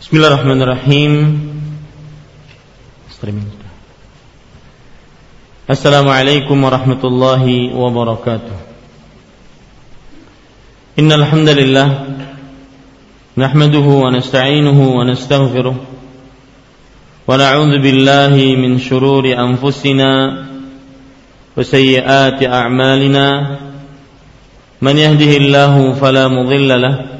Bismillahirrahmanirrahim. Assalamualaikum warahmatullahi wabarakatuh. Innal hamdalillah nahmaduhu wa nasta'inuhu wa nastaghfiruh wa na'udzu billahi min shururi anfusina wa sayyiati a'malina man yahdihillahu fala mudilla lahu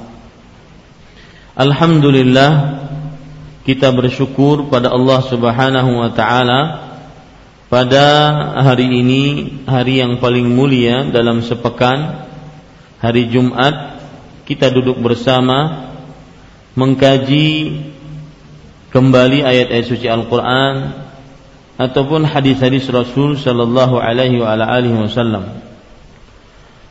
Alhamdulillah kita bersyukur pada Allah Subhanahu wa taala pada hari ini hari yang paling mulia dalam sepekan hari Jumat kita duduk bersama mengkaji kembali ayat-ayat suci Al-Qur'an ataupun hadis-hadis Rasul sallallahu alaihi wa alihi wasallam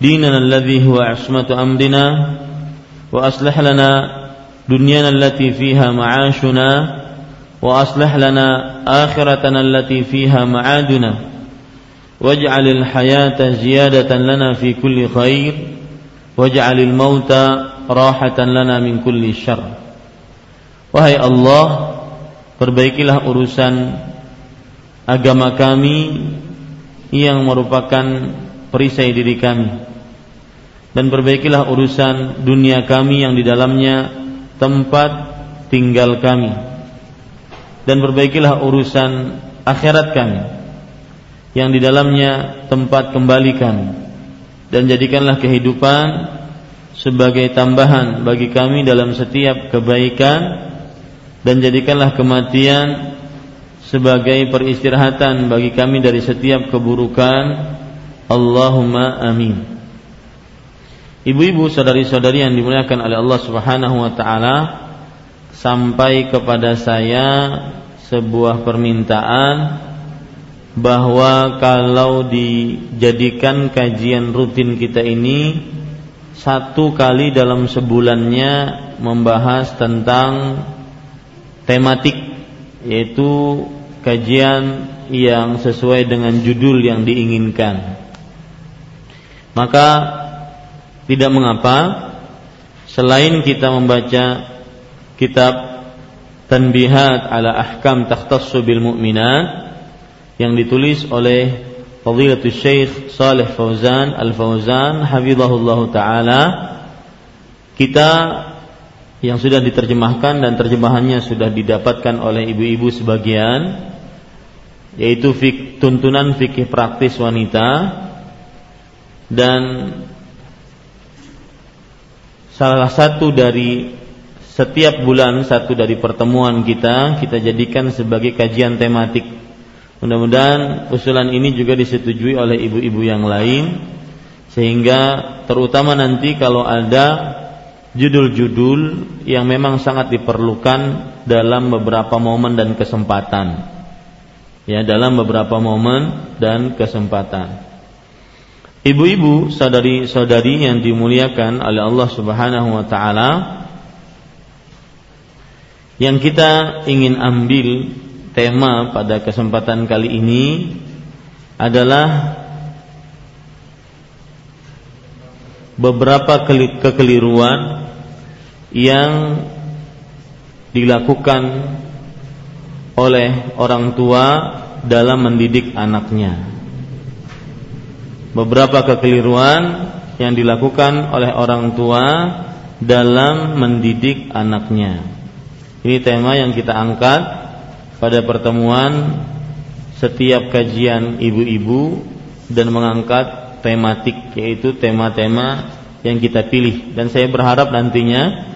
ديننا الذي هو عصمة أمرنا وأصلح لنا دنيانا التي فيها معاشنا وأصلح لنا آخرتنا التي فيها معادنا واجعل الحياة زيادة لنا في كل خير واجعل الموت راحة لنا من كل شر Wahai Allah Perbaikilah urusan Agama kami Yang merupakan Perisai diri kami dan perbaikilah urusan dunia kami yang di dalamnya tempat tinggal kami. Dan perbaikilah urusan akhirat kami yang di dalamnya tempat kembali kami. Dan jadikanlah kehidupan sebagai tambahan bagi kami dalam setiap kebaikan dan jadikanlah kematian sebagai peristirahatan bagi kami dari setiap keburukan. Allahumma amin Ibu-ibu saudari-saudari yang dimuliakan oleh Allah Subhanahu wa taala sampai kepada saya sebuah permintaan bahwa kalau dijadikan kajian rutin kita ini satu kali dalam sebulannya membahas tentang tematik yaitu kajian yang sesuai dengan judul yang diinginkan. Maka tidak mengapa selain kita membaca kitab Tanbihat ala Ahkam Takhtassu bil Mu'minat yang ditulis oleh Fadilatul Syekh Saleh Fauzan Al-Fauzan hafizahullah taala kita yang sudah diterjemahkan dan terjemahannya sudah didapatkan oleh ibu-ibu sebagian yaitu fik, tuntunan fikih praktis wanita dan salah satu dari setiap bulan satu dari pertemuan kita kita jadikan sebagai kajian tematik. Mudah-mudahan usulan ini juga disetujui oleh ibu-ibu yang lain sehingga terutama nanti kalau ada judul-judul yang memang sangat diperlukan dalam beberapa momen dan kesempatan. Ya, dalam beberapa momen dan kesempatan. Ibu-ibu, saudari-saudari yang dimuliakan oleh Allah Subhanahu wa taala, yang kita ingin ambil tema pada kesempatan kali ini adalah beberapa kekeliruan yang dilakukan oleh orang tua dalam mendidik anaknya. Beberapa kekeliruan yang dilakukan oleh orang tua dalam mendidik anaknya. Ini tema yang kita angkat pada pertemuan setiap kajian ibu-ibu dan mengangkat tematik yaitu tema-tema yang kita pilih dan saya berharap nantinya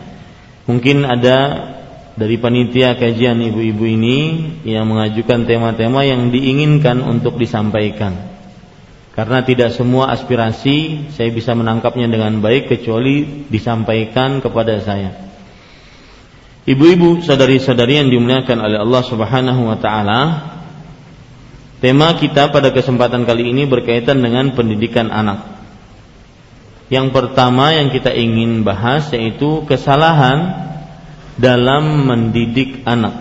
mungkin ada dari panitia kajian ibu-ibu ini yang mengajukan tema-tema yang diinginkan untuk disampaikan. Karena tidak semua aspirasi saya bisa menangkapnya dengan baik kecuali disampaikan kepada saya. Ibu-ibu, saudari-saudari yang dimuliakan oleh Allah Subhanahu wa taala, tema kita pada kesempatan kali ini berkaitan dengan pendidikan anak. Yang pertama yang kita ingin bahas yaitu kesalahan dalam mendidik anak.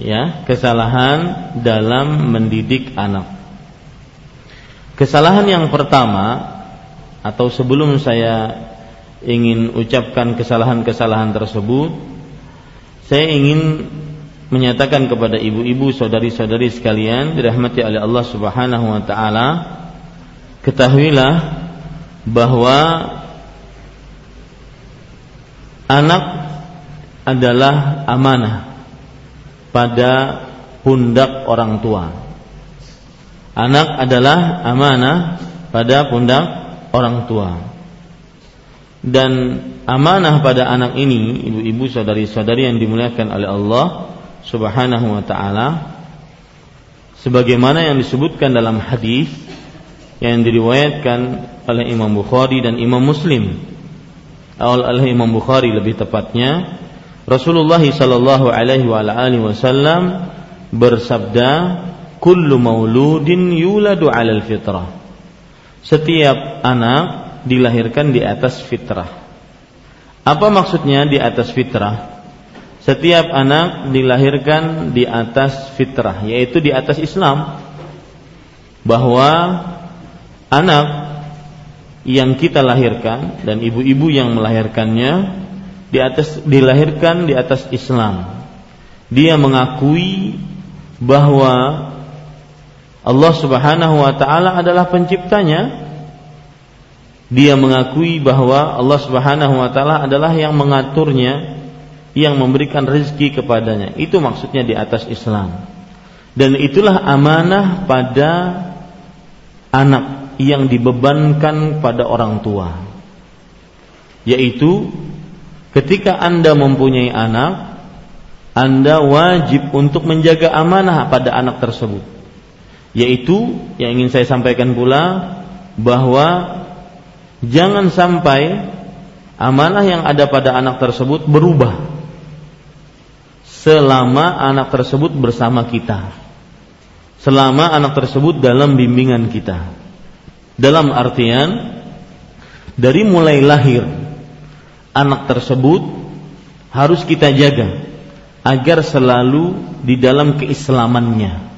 Ya, kesalahan dalam mendidik anak. Kesalahan yang pertama atau sebelum saya ingin ucapkan kesalahan-kesalahan tersebut, saya ingin menyatakan kepada ibu-ibu saudari-saudari sekalian dirahmati oleh Allah Subhanahu wa taala ketahuilah bahwa anak adalah amanah pada pundak orang tua. Anak adalah amanah pada pundak orang tua. Dan amanah pada anak ini, ibu-ibu saudari-saudari yang dimuliakan oleh Allah Subhanahu wa taala sebagaimana yang disebutkan dalam hadis yang diriwayatkan oleh Imam Bukhari dan Imam Muslim. Oleh Imam Bukhari lebih tepatnya, Rasulullah sallallahu alaihi wasallam bersabda, "Kullu mauludin yuladu 'alal fitrah." Setiap anak dilahirkan di atas fitrah. Apa maksudnya di atas fitrah? Setiap anak dilahirkan di atas fitrah, yaitu di atas Islam. Bahwa anak yang kita lahirkan dan ibu-ibu yang melahirkannya di atas dilahirkan di atas Islam. Dia mengakui bahwa Allah Subhanahu wa taala adalah penciptanya dia mengakui bahwa Allah Subhanahu wa taala adalah yang mengaturnya, yang memberikan rezeki kepadanya. Itu maksudnya di atas Islam. Dan itulah amanah pada anak yang dibebankan pada orang tua. Yaitu ketika Anda mempunyai anak, Anda wajib untuk menjaga amanah pada anak tersebut. Yaitu yang ingin saya sampaikan pula bahwa Jangan sampai amanah yang ada pada anak tersebut berubah selama anak tersebut bersama kita. Selama anak tersebut dalam bimbingan kita. Dalam artian dari mulai lahir anak tersebut harus kita jaga agar selalu di dalam keislamannya.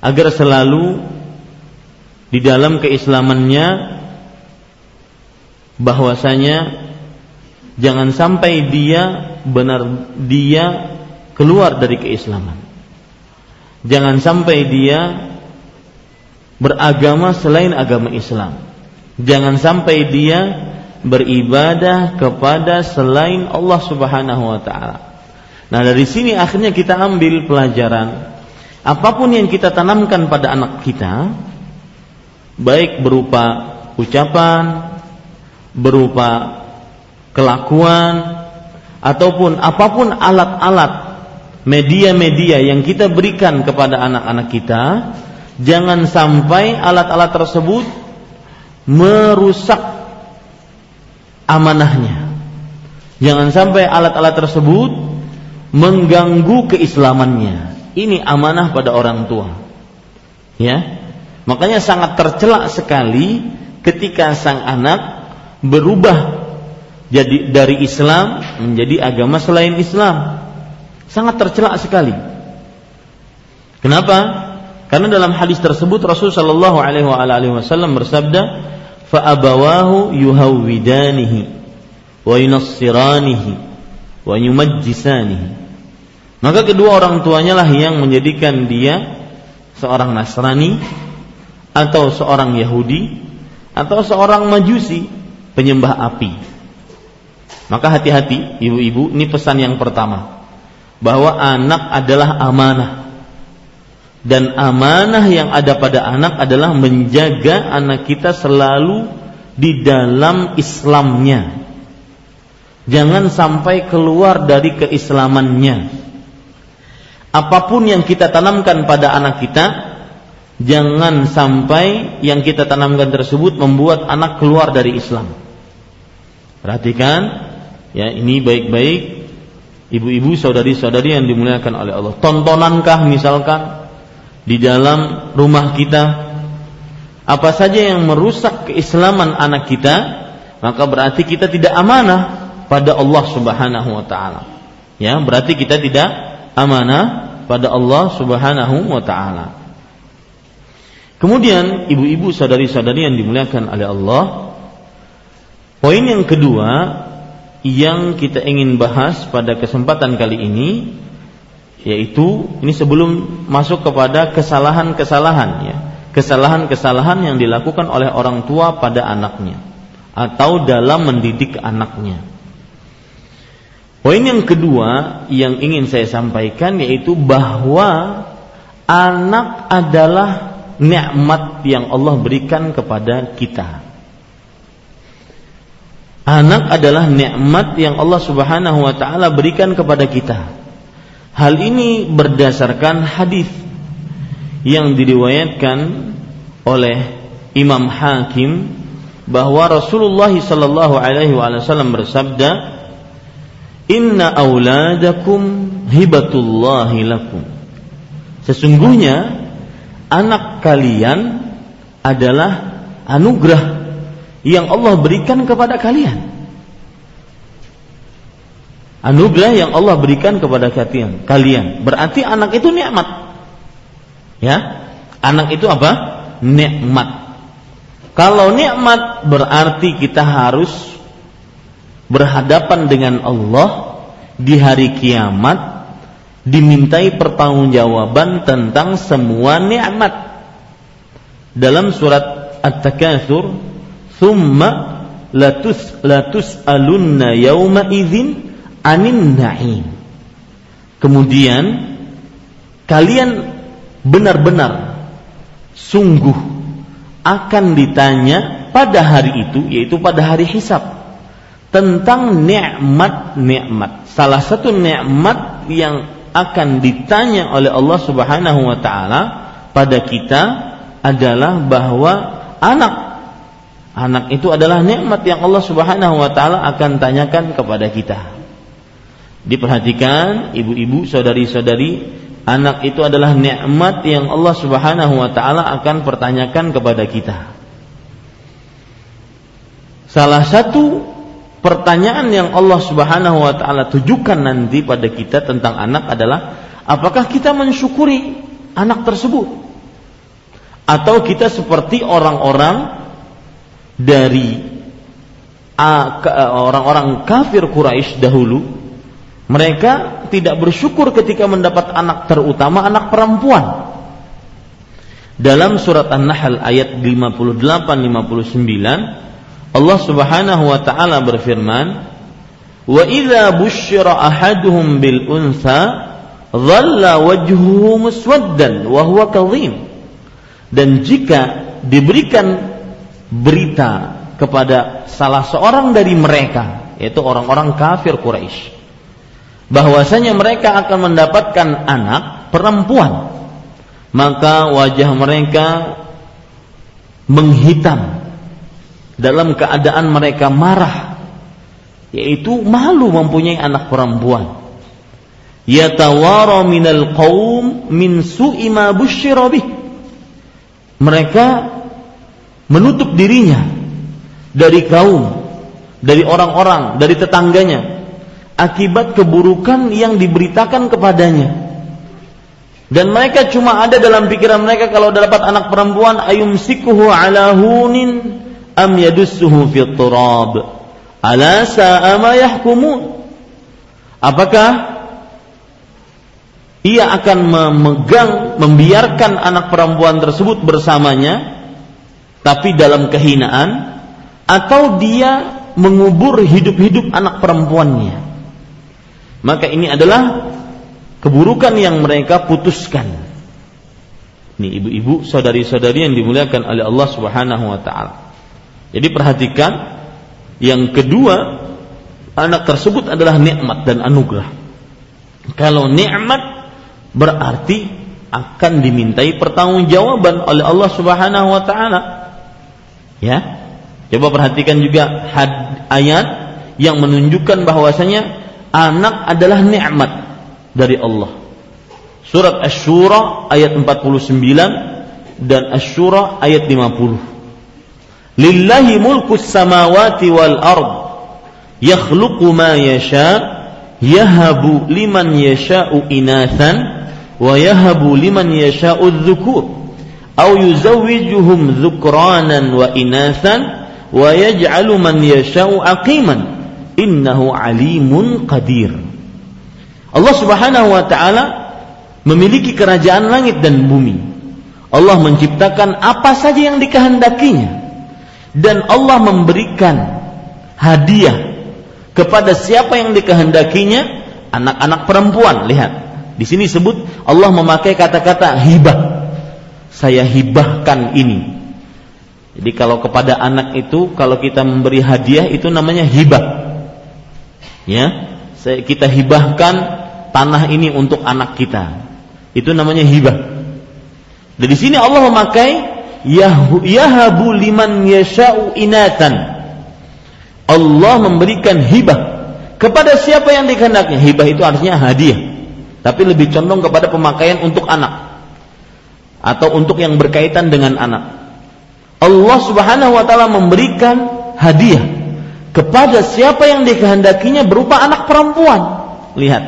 Agar selalu di dalam keislamannya bahwasanya jangan sampai dia benar dia keluar dari keislaman. Jangan sampai dia beragama selain agama Islam. Jangan sampai dia beribadah kepada selain Allah Subhanahu wa taala. Nah, dari sini akhirnya kita ambil pelajaran apa pun yang kita tanamkan pada anak kita baik berupa ucapan, berupa kelakuan ataupun apa pun alat-alat media-media yang kita berikan kepada anak-anak kita, jangan sampai alat-alat tersebut merusak amanahnya. Jangan sampai alat-alat tersebut mengganggu keislamannya. Ini amanah pada orang tua. Ya. Makanya sangat tercelak sekali ketika sang anak berubah jadi dari Islam menjadi agama selain Islam. Sangat tercelak sekali. Kenapa? Karena dalam hadis tersebut Rasul Shallallahu Alaihi Wasallam bersabda, "Faabawahu yuhawidanihi wa yunassiranihi wa yumajjisanihi." Maka kedua orang tuanya lah yang menjadikan dia seorang Nasrani atau seorang Yahudi atau seorang Majusi penyembah api. Maka hati-hati ibu-ibu, ini pesan yang pertama. Bahwa anak adalah amanah. Dan amanah yang ada pada anak adalah menjaga anak kita selalu di dalam Islamnya. Jangan sampai keluar dari keislamannya. Apa pun yang kita tanamkan pada anak kita, jangan sampai yang kita tanamkan tersebut membuat anak keluar dari Islam. Perhatikan, Ya, ini baik-baik ibu-ibu saudari-saudari yang dimuliakan oleh Allah. Tontonankah misalkan di dalam rumah kita apa saja yang merusak keislaman anak kita, maka berarti kita tidak amanah pada Allah Subhanahu wa taala. Ya, berarti kita tidak amanah pada Allah Subhanahu wa taala. Kemudian ibu-ibu saudari-saudari yang dimuliakan oleh Allah, poin yang kedua yang kita ingin bahas pada kesempatan kali ini yaitu ini sebelum masuk kepada kesalahan-kesalahan ya kesalahan-kesalahan yang dilakukan oleh orang tua pada anaknya atau dalam mendidik anaknya poin yang kedua yang ingin saya sampaikan yaitu bahwa anak adalah nikmat yang Allah berikan kepada kita Anak adalah nikmat yang Allah Subhanahu wa taala berikan kepada kita. Hal ini berdasarkan hadis yang diriwayatkan oleh Imam Hakim bahwa Rasulullah sallallahu alaihi wasallam bersabda, "Inna auladakum hibatullahi lakum." Sesungguhnya anak kalian adalah anugerah yang Allah berikan kepada kalian. Anugerah yang Allah berikan kepada kalian. Kalian berarti anak itu nikmat. Ya, anak itu apa? Nikmat. Kalau nikmat berarti kita harus berhadapan dengan Allah di hari kiamat dimintai pertanggungjawaban tentang semua nikmat. Dalam surat At-Takatsur thumma latus latus alunna yauma idzin anin na'im. Kemudian kalian benar-benar sungguh akan ditanya pada hari itu yaitu pada hari hisab tentang nikmat-nikmat. Salah satu nikmat yang akan ditanya oleh Allah Subhanahu wa taala pada kita adalah bahwa anak Anak itu adalah nikmat yang Allah Subhanahu wa taala akan tanyakan kepada kita. Diperhatikan ibu-ibu, saudari-saudari, anak itu adalah nikmat yang Allah Subhanahu wa taala akan pertanyakan kepada kita. Salah satu pertanyaan yang Allah Subhanahu wa taala tujukan nanti pada kita tentang anak adalah apakah kita mensyukuri anak tersebut? Atau kita seperti orang-orang dari orang-orang kafir Quraisy dahulu mereka tidak bersyukur ketika mendapat anak terutama anak perempuan. Dalam surat An-Nahl ayat 58 59 Allah Subhanahu wa taala berfirman wa idza busyira ahaduhum bil untha dhalla wajhuhu muswaddan wa huwa kadhim. Dan jika diberikan berita kepada salah seorang dari mereka yaitu orang-orang kafir Quraisy bahwasanya mereka akan mendapatkan anak perempuan maka wajah mereka menghitam dalam keadaan mereka marah yaitu malu mempunyai anak perempuan. Yatawara minal qaum min su'i ma mereka menutup dirinya dari kaum dari orang-orang dari tetangganya akibat keburukan yang diberitakan kepadanya. Dan mereka cuma ada dalam pikiran mereka kalau dapat anak perempuan ayum sikuhu ala hunin am yadussuhu fi turab. Ala sa'a ma yahkumun. Apakah ia akan memegang, membiarkan anak perempuan tersebut bersamanya, tapi dalam kehinaan, atau dia mengubur hidup-hidup anak perempuannya. Maka ini adalah keburukan yang mereka putuskan. Ini ibu-ibu, saudari-saudari yang dimuliakan oleh Allah Subhanahu wa taala. Jadi perhatikan yang kedua, anak tersebut adalah nikmat dan anugerah. Kalau nikmat berarti akan dimintai pertanggungjawaban oleh Allah Subhanahu wa taala. Ya. Coba perhatikan juga had, ayat yang menunjukkan bahwasanya anak adalah nikmat dari Allah. Surat Asy-Syura ayat 49 dan Asy-Syura ayat 50. Lillahi mulkus samawati wal ard. Yakhluqu ma yasha yahabu liman yasha'u inathan wa yahabu liman yasha'u dhukur. Aw yuzawwijuhum dhukranan wa inathan wa yaj'alu man yasha'u aqiman. Innahu alimun Allah Subhanahu wa taala memiliki kerajaan langit dan bumi. Allah menciptakan apa saja yang dikehendakinya dan Allah memberikan hadiah kepada siapa yang dikehendakinya anak-anak perempuan. Lihat, di sini sebut Allah memakai kata-kata hibah. Saya hibahkan ini. Jadi kalau kepada anak itu kalau kita memberi hadiah itu namanya hibah. Ya, kita hibahkan tanah ini untuk anak kita. Itu namanya hibah. Dan di sini Allah memakai yahabu liman yasha'u inatan. Allah memberikan hibah kepada siapa yang dikehendaknya. Hibah itu artinya hadiah. Tapi lebih condong kepada pemakaian untuk anak atau untuk yang berkaitan dengan anak. Allah Subhanahu wa taala memberikan hadiah kepada siapa yang dikehendakinya berupa anak perempuan. Lihat,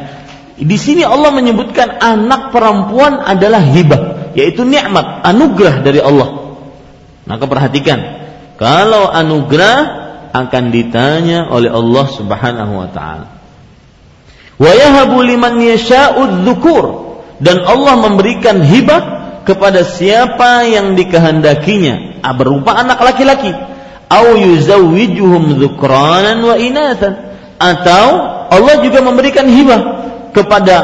di sini Allah menyebutkan anak perempuan adalah hibah, yaitu nikmat, anugerah dari Allah. Maka perhatikan, kalau anugerah akan ditanya oleh Allah Subhanahu wa taala. Wa yahabu liman dan Allah memberikan hibah kepada siapa yang dikehendakinya. Ah, berupa anak laki-laki. Au yuzawwijuhum wa inatan atau Allah juga memberikan hibah kepada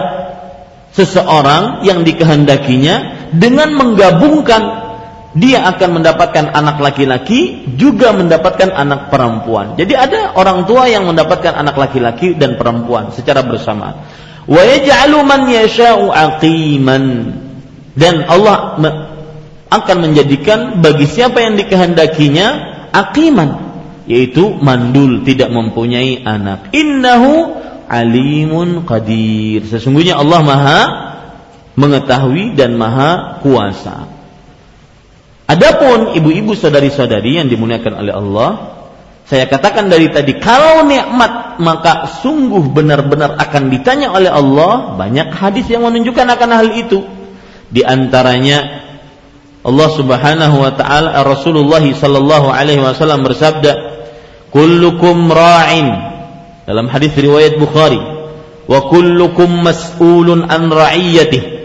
seseorang yang dikehendakinya dengan menggabungkan dia akan mendapatkan anak laki-laki juga mendapatkan anak perempuan. Jadi ada orang tua yang mendapatkan anak laki-laki dan perempuan secara bersama. Wa yaj'alu man yasha'u aqiman. Dan Allah akan menjadikan bagi siapa yang dikehendakinya akiman yaitu mandul tidak mempunyai anak innahu alimun qadir sesungguhnya Allah Maha mengetahui dan Maha kuasa Adapun ibu-ibu saudari-saudari yang dimuliakan oleh Allah saya katakan dari tadi kalau nikmat maka sungguh benar-benar akan ditanya oleh Allah banyak hadis yang menunjukkan akan hal itu di antaranya Allah Subhanahu wa taala Rasulullah sallallahu alaihi wasallam bersabda, "Kullukum ra'in." Dalam hadis riwayat Bukhari, "Wa kullukum mas'ulun an ra'iyyatihi."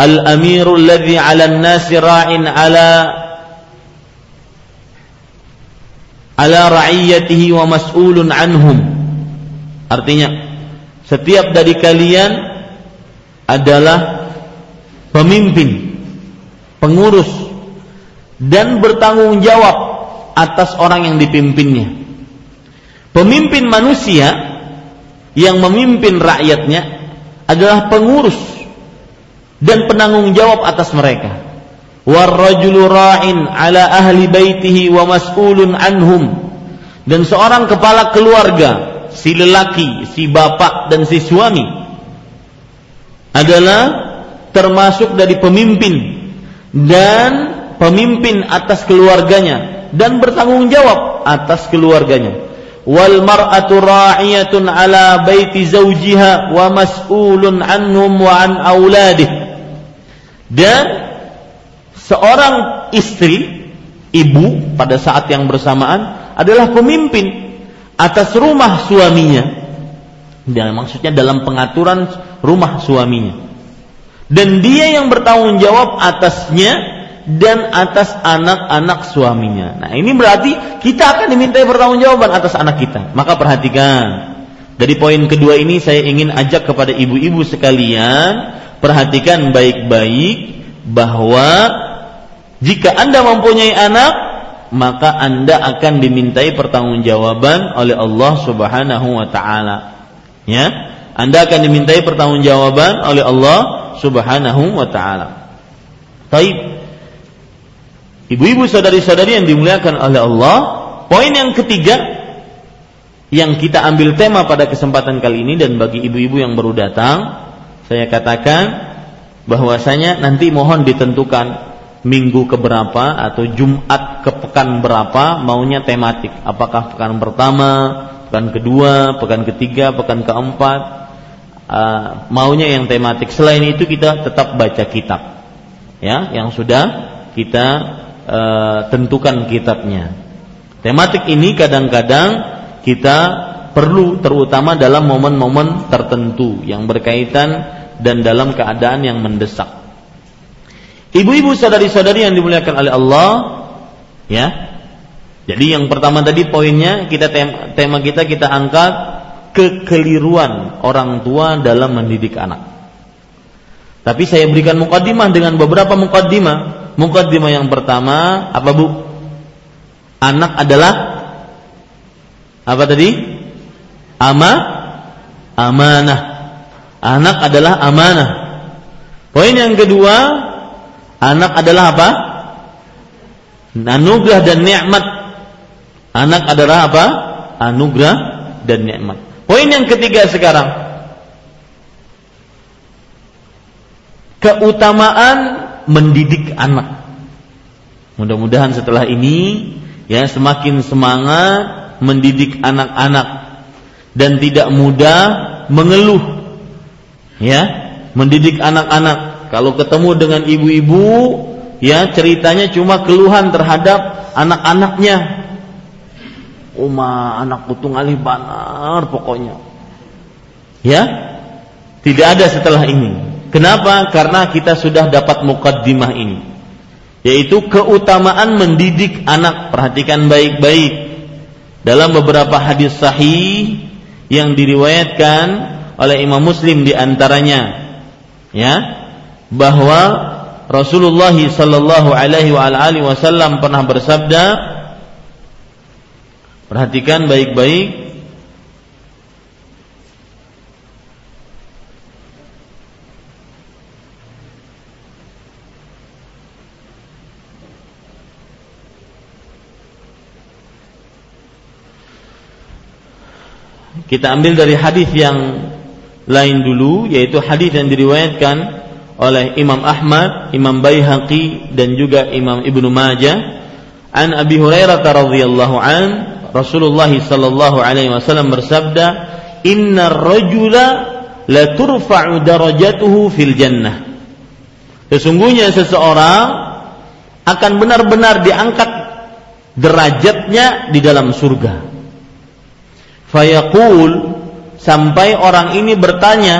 Al-amiru alladhi 'ala an-nasi ra'in 'ala ala anhum. Artinya, setiap dari kalian adalah pemimpin pengurus dan bertanggung jawab atas orang yang dipimpinnya. Pemimpin manusia yang memimpin rakyatnya adalah pengurus dan penanggung jawab atas mereka. Warrajulu ra'in ala ahli baitihi wa mas'ulun anhum. Dan seorang kepala keluarga, si lelaki, si bapak dan si suami adalah termasuk dari pemimpin dan pemimpin atas keluarganya dan bertanggung jawab atas keluarganya wal mar'atu ra'iyatun ala baiti zawjiha wa mas'ulun anhum wa an auladih dan seorang istri ibu pada saat yang bersamaan adalah pemimpin atas rumah suaminya dan maksudnya dalam pengaturan rumah suaminya dan dia yang bertanggung jawab atasnya dan atas anak-anak suaminya. Nah, ini berarti kita akan dimintai pertanggungjawaban atas anak kita. Maka perhatikan. Dari poin kedua ini saya ingin ajak kepada ibu-ibu sekalian, perhatikan baik-baik bahwa jika Anda mempunyai anak, maka Anda akan dimintai pertanggungjawaban oleh Allah Subhanahu wa taala. Ya. Anda akan dimintai pertanggungjawaban oleh Allah Subhanahu wa taala. Baik. Ibu-ibu saudari-saudari yang dimuliakan oleh Allah, poin yang ketiga yang kita ambil tema pada kesempatan kali ini dan bagi ibu-ibu yang baru datang, saya katakan bahwasanya nanti mohon ditentukan minggu keberapa atau Jumat ke pekan berapa maunya tematik. Apakah pekan pertama, pekan kedua, pekan ketiga, pekan keempat, uh, maunya yang tematik. Selain itu kita tetap baca kitab. Ya, yang sudah kita e, tentukan kitabnya. Tematik ini kadang-kadang kita perlu terutama dalam momen-momen tertentu yang berkaitan dan dalam keadaan yang mendesak. Ibu-ibu sadari-sadari yang dimuliakan oleh Allah, ya. Jadi yang pertama tadi poinnya kita tema, tema kita kita angkat kekeliruan orang tua dalam mendidik anak. Tapi saya berikan mukaddimah dengan beberapa mukaddimah Mukaddimah yang pertama apa Bu? Anak adalah apa tadi? Ama amanah. Anak adalah amanah. Poin yang kedua, anak adalah apa? Anugerah dan nikmat. Anak adalah apa? Anugerah dan nikmat. Poin yang ketiga sekarang, keutamaan mendidik anak. Mudah-mudahan setelah ini ya semakin semangat mendidik anak-anak dan tidak mudah mengeluh. Ya, mendidik anak-anak. Kalau ketemu dengan ibu-ibu, ya ceritanya cuma keluhan terhadap anak-anaknya. Uma anak putung alih banar pokoknya. Ya, tidak ada setelah ini. Kenapa? Karena kita sudah dapat mukaddimah ini. Yaitu keutamaan mendidik anak. Perhatikan baik-baik. Dalam beberapa hadis sahih yang diriwayatkan oleh Imam Muslim di antaranya ya bahwa Rasulullah sallallahu alaihi wasallam pernah bersabda Perhatikan baik-baik Kita ambil dari hadis yang lain dulu yaitu hadis yang diriwayatkan oleh Imam Ahmad, Imam Baihaqi dan juga Imam Ibnu Majah. An Abi Hurairah radhiyallahu an Rasulullah sallallahu alaihi wasallam bersabda inna rajula la turfa'u darajatuhu fil jannah. Sesungguhnya seseorang akan benar-benar diangkat derajatnya di dalam surga. Fayaqul sampai orang ini bertanya,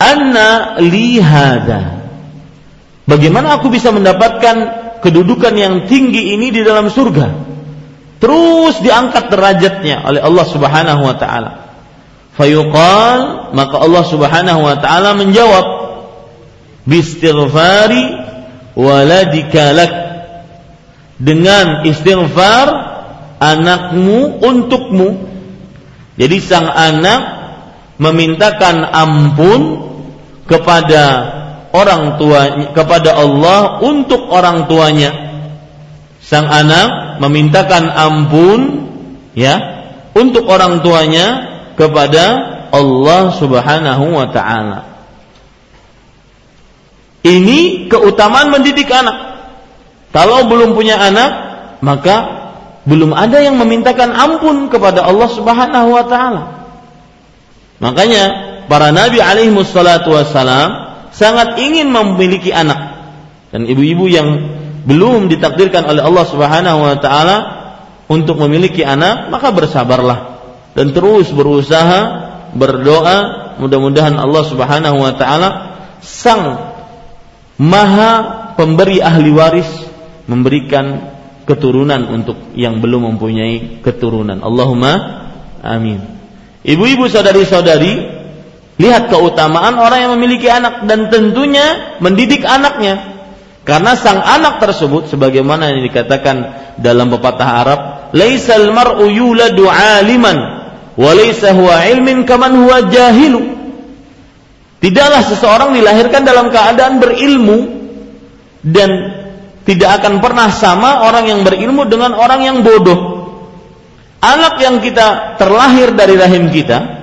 "Anna li hada?" Bagaimana aku bisa mendapatkan kedudukan yang tinggi ini di dalam surga? Terus diangkat derajatnya oleh Allah Subhanahu wa taala. Fayuqal, maka Allah Subhanahu wa taala menjawab, "Bistighfari waladika lak." Dengan istighfar anakmu untukmu Jadi sang anak memintakan ampun kepada orang tua kepada Allah untuk orang tuanya. Sang anak memintakan ampun ya untuk orang tuanya kepada Allah Subhanahu wa taala. Ini keutamaan mendidik anak. Kalau belum punya anak, maka belum ada yang memintakan ampun kepada Allah Subhanahu wa taala. Makanya para nabi alaihi wassalatu wassalam sangat ingin memiliki anak. Dan ibu-ibu yang belum ditakdirkan oleh Allah Subhanahu wa taala untuk memiliki anak, maka bersabarlah dan terus berusaha berdoa mudah-mudahan Allah Subhanahu wa taala sang maha pemberi ahli waris memberikan keturunan untuk yang belum mempunyai keturunan. Allahumma amin. Ibu-ibu saudari-saudari, lihat keutamaan orang yang memiliki anak dan tentunya mendidik anaknya. Karena sang anak tersebut sebagaimana yang dikatakan dalam pepatah Arab, "Laisal mar'u yuladu 'aliman wa laisa huwa 'ilmin kaman huwa jahilu." Tidaklah seseorang dilahirkan dalam keadaan berilmu dan tidak akan pernah sama orang yang berilmu dengan orang yang bodoh. Anak yang kita terlahir dari rahim kita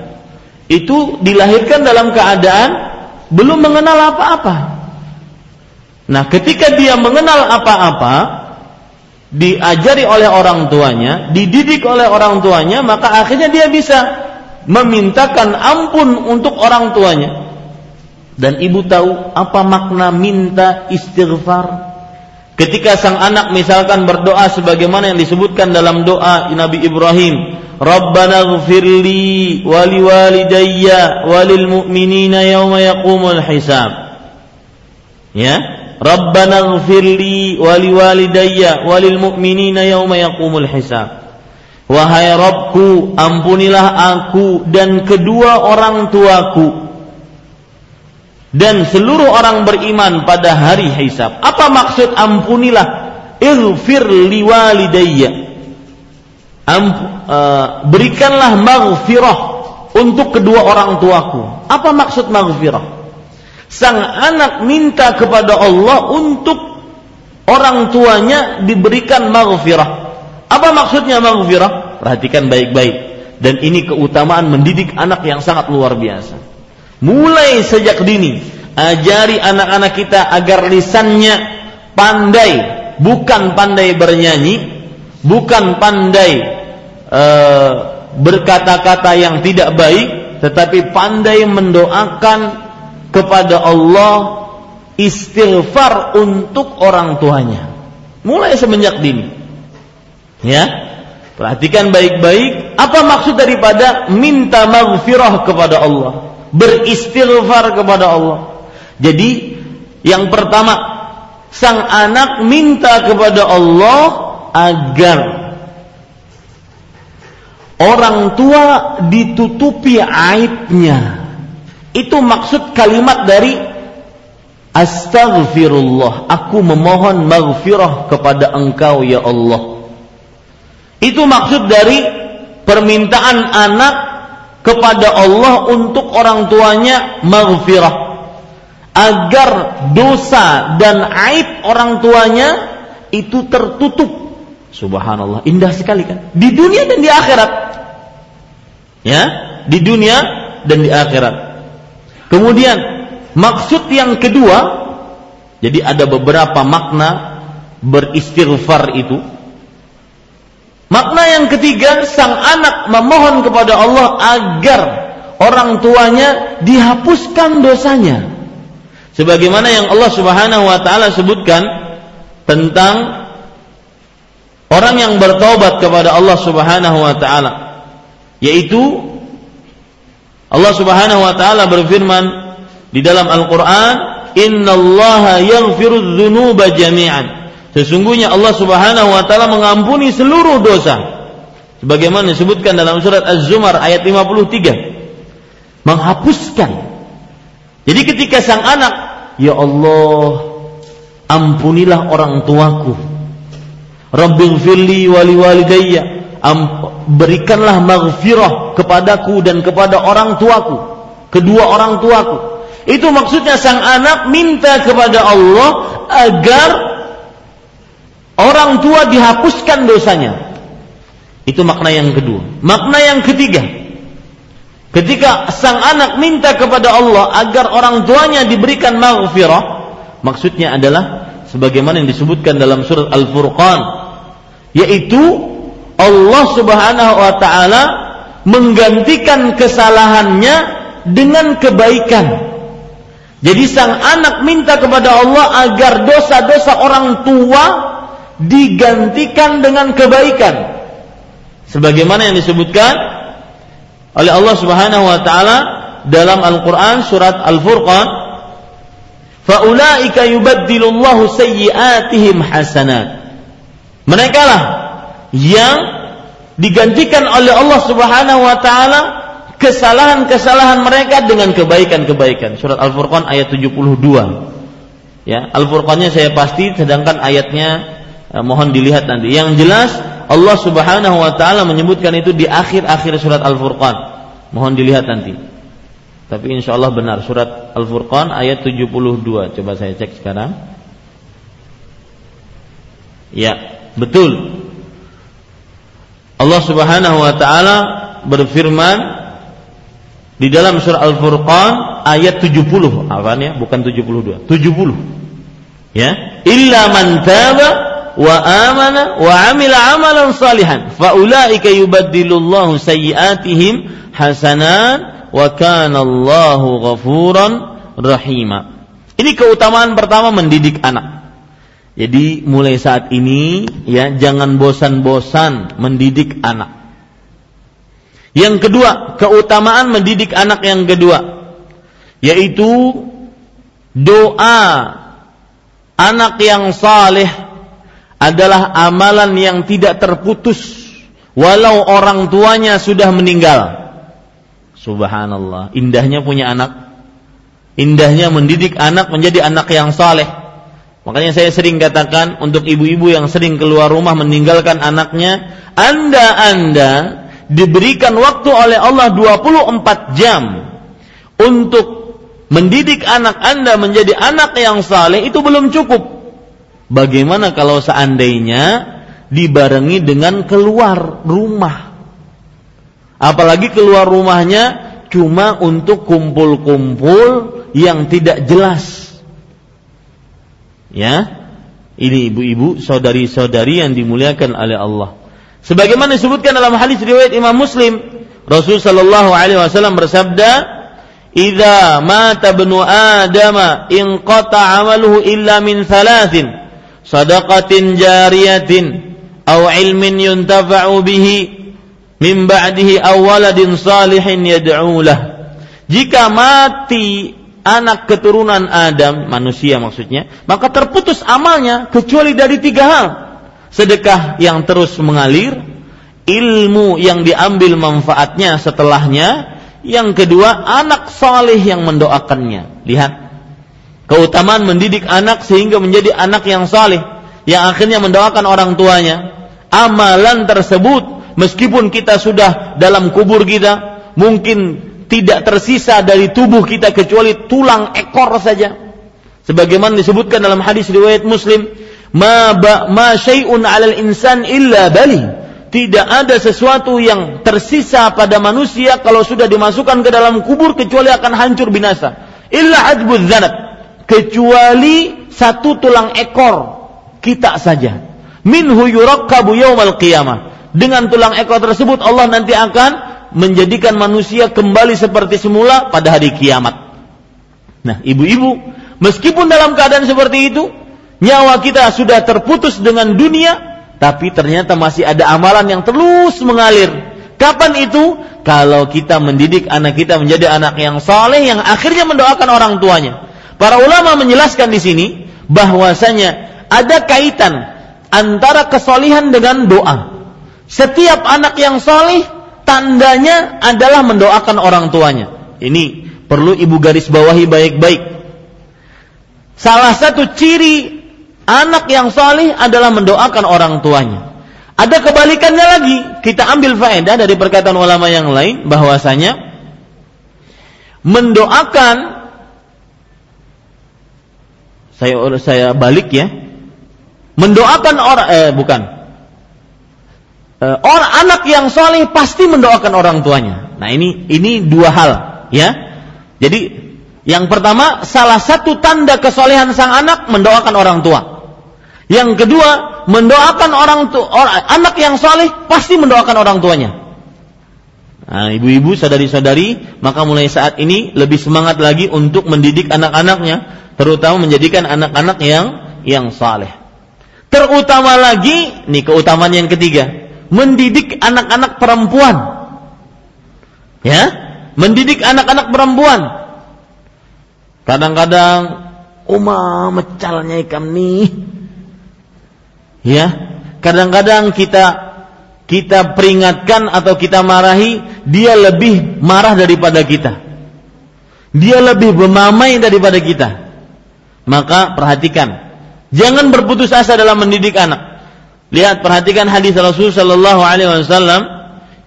itu dilahirkan dalam keadaan belum mengenal apa-apa. Nah, ketika dia mengenal apa-apa, diajari oleh orang tuanya, dididik oleh orang tuanya, maka akhirnya dia bisa memintakan ampun untuk orang tuanya dan ibu tahu apa makna minta istighfar? Ketika sang anak misalkan berdoa sebagaimana yang disebutkan dalam doa Nabi Ibrahim, Rabbana ghfirli wali walidayya walil mu'minina yawma yaqumul hisab. Ya, Rabbana ghfirli wali walidayya walil mu'minina yawma yaqumul hisab. Wahai Rabbku, ampunilah aku dan kedua orang tuaku dan seluruh orang beriman pada hari hisab. Apa maksud ampunilah? Ighfir liwalidayya. Amp, uh, berikanlah maghfirah untuk kedua orang tuaku. Apa maksud maghfirah? Sang anak minta kepada Allah untuk orang tuanya diberikan maghfirah. Apa maksudnya maghfirah? Perhatikan baik-baik. Dan ini keutamaan mendidik anak yang sangat luar biasa. Mulai sejak dini ajari anak-anak kita agar lisannya pandai, bukan pandai bernyanyi, bukan pandai uh, berkata-kata yang tidak baik, tetapi pandai mendoakan kepada Allah istighfar untuk orang tuanya. Mulai semenjak dini. Ya. Perhatikan baik-baik apa maksud daripada minta maghfirah kepada Allah beristighfar kepada Allah. Jadi yang pertama sang anak minta kepada Allah agar orang tua ditutupi aibnya. Itu maksud kalimat dari Astaghfirullah, aku memohon maghfirah kepada engkau ya Allah. Itu maksud dari permintaan anak kepada Allah untuk orang tuanya maghfirah. Agar dosa dan aib orang tuanya itu tertutup. Subhanallah indah sekali kan? Di dunia dan di akhirat. Ya di dunia dan di akhirat. Kemudian maksud yang kedua jadi ada beberapa makna beristighfar itu Makna yang ketiga, sang anak memohon kepada Allah agar orang tuanya dihapuskan dosanya. Sebagaimana yang Allah Subhanahu wa taala sebutkan tentang orang yang bertobat kepada Allah Subhanahu wa taala, yaitu Allah Subhanahu wa taala berfirman di dalam Al-Qur'an, "Innallaha yaghfiru dzunuba jami'an." Sesungguhnya Allah Subhanahu wa taala mengampuni seluruh dosa. Sebagaimana disebutkan dalam surat Az-Zumar ayat 53. Menghapuskan. Jadi ketika sang anak, ya Allah, ampunilah orang tuaku. Rabbighfirli wali walidayya. berikanlah maghfirah kepadaku dan kepada orang tuaku, kedua orang tuaku. Itu maksudnya sang anak minta kepada Allah agar orang tua dihapuskan dosanya. Itu makna yang kedua. Makna yang ketiga, ketika sang anak minta kepada Allah agar orang tuanya diberikan maghfirah, maksudnya adalah sebagaimana yang disebutkan dalam surat Al-Furqan, yaitu Allah Subhanahu wa taala menggantikan kesalahannya dengan kebaikan. Jadi sang anak minta kepada Allah agar dosa-dosa orang tua digantikan dengan kebaikan sebagaimana yang disebutkan oleh Allah Subhanahu wa taala dalam Al-Qur'an surat Al-Furqan faulaika yubaddilullahu sayyi'atihim hasanat mereka lah yang digantikan oleh Allah Subhanahu wa taala kesalahan-kesalahan mereka dengan kebaikan-kebaikan. Surat Al-Furqan ayat 72. Ya, Al-Furqannya saya pasti sedangkan ayatnya eh, mohon dilihat nanti. Yang jelas Allah Subhanahu wa taala menyebutkan itu di akhir-akhir surat Al-Furqan. Mohon dilihat nanti. Tapi insya Allah benar surat Al-Furqan ayat 72. Coba saya cek sekarang. Ya, betul. Allah Subhanahu wa taala berfirman di dalam surah Al-Furqan ayat 70. Apa ya? Bukan 72. 70. Ya. Illa man taba wa amana wa amila amalan salihan faulaika yubaddilullahu sayyiatihim hasanat wa kana Allahu ghafuran rahima. Ini keutamaan pertama mendidik anak. Jadi mulai saat ini ya jangan bosan-bosan mendidik anak. Yang kedua, keutamaan mendidik anak yang kedua yaitu doa anak yang saleh adalah amalan yang tidak terputus walau orang tuanya sudah meninggal. Subhanallah, indahnya punya anak. Indahnya mendidik anak menjadi anak yang saleh. Makanya saya sering katakan untuk ibu-ibu yang sering keluar rumah meninggalkan anaknya, Anda-anda diberikan waktu oleh Allah 24 jam untuk mendidik anak Anda menjadi anak yang saleh itu belum cukup Bagaimana kalau seandainya dibarengi dengan keluar rumah? Apalagi keluar rumahnya cuma untuk kumpul-kumpul yang tidak jelas. Ya. Ini ibu-ibu, saudari-saudari yang dimuliakan oleh Allah. Sebagaimana disebutkan dalam hadis riwayat Imam Muslim, Rasul sallallahu alaihi wasallam bersabda, "Idza mata ibnu Adam in qata 'amaluhu illa min thalathin." Sadaqatin jariyatin aw ilmin yuntafa'u bihi min ba'dihi aw waladin salihin yad'u lah. Jika mati anak keturunan Adam, manusia maksudnya, maka terputus amalnya kecuali dari tiga hal. Sedekah yang terus mengalir, ilmu yang diambil manfaatnya setelahnya, yang kedua anak saleh yang mendoakannya. Lihat, keutamaan mendidik anak sehingga menjadi anak yang saleh yang akhirnya mendoakan orang tuanya. Amalan tersebut meskipun kita sudah dalam kubur kita mungkin tidak tersisa dari tubuh kita kecuali tulang ekor saja. Sebagaimana disebutkan dalam hadis riwayat Muslim ma ba, ma syai'un 'alal insan illa bali. Tidak ada sesuatu yang tersisa pada manusia kalau sudah dimasukkan ke dalam kubur kecuali akan hancur binasa. Illa zanab kecuali satu tulang ekor kita saja. Minhu yurakkabu yaumal qiyamah. Dengan tulang ekor tersebut Allah nanti akan menjadikan manusia kembali seperti semula pada hari kiamat. Nah, ibu-ibu, meskipun dalam keadaan seperti itu, nyawa kita sudah terputus dengan dunia, tapi ternyata masih ada amalan yang terus mengalir. Kapan itu? Kalau kita mendidik anak kita menjadi anak yang saleh yang akhirnya mendoakan orang tuanya. Para ulama menjelaskan di sini bahwasanya ada kaitan antara kesolihan dengan doa. Setiap anak yang solih tandanya adalah mendoakan orang tuanya. Ini perlu ibu garis bawahi baik-baik. Salah satu ciri anak yang solih adalah mendoakan orang tuanya. Ada kebalikannya lagi. Kita ambil faedah dari perkataan ulama yang lain bahwasanya mendoakan saya saya balik ya. Mendoakan orang eh bukan. Eh, orang anak yang soleh pasti mendoakan orang tuanya. Nah ini ini dua hal ya. Jadi yang pertama salah satu tanda kesolehan sang anak mendoakan orang tua. Yang kedua, mendoakan orang tua, orang, anak yang soleh pasti mendoakan orang tuanya. Nah, ibu-ibu, sadari-sadari, maka mulai saat ini lebih semangat lagi untuk mendidik anak-anaknya, terutama menjadikan anak-anak yang yang saleh. Terutama lagi, nih keutamaan yang ketiga, mendidik anak-anak perempuan. Ya, mendidik anak-anak perempuan. Kadang-kadang, Uma mecalnya ikam nih, Ya, kadang-kadang kita kita peringatkan atau kita marahi, dia lebih marah daripada kita. Dia lebih bermamai daripada kita. Maka perhatikan, jangan berputus asa dalam mendidik anak. Lihat, perhatikan hadis Rasul Shallallahu Alaihi Wasallam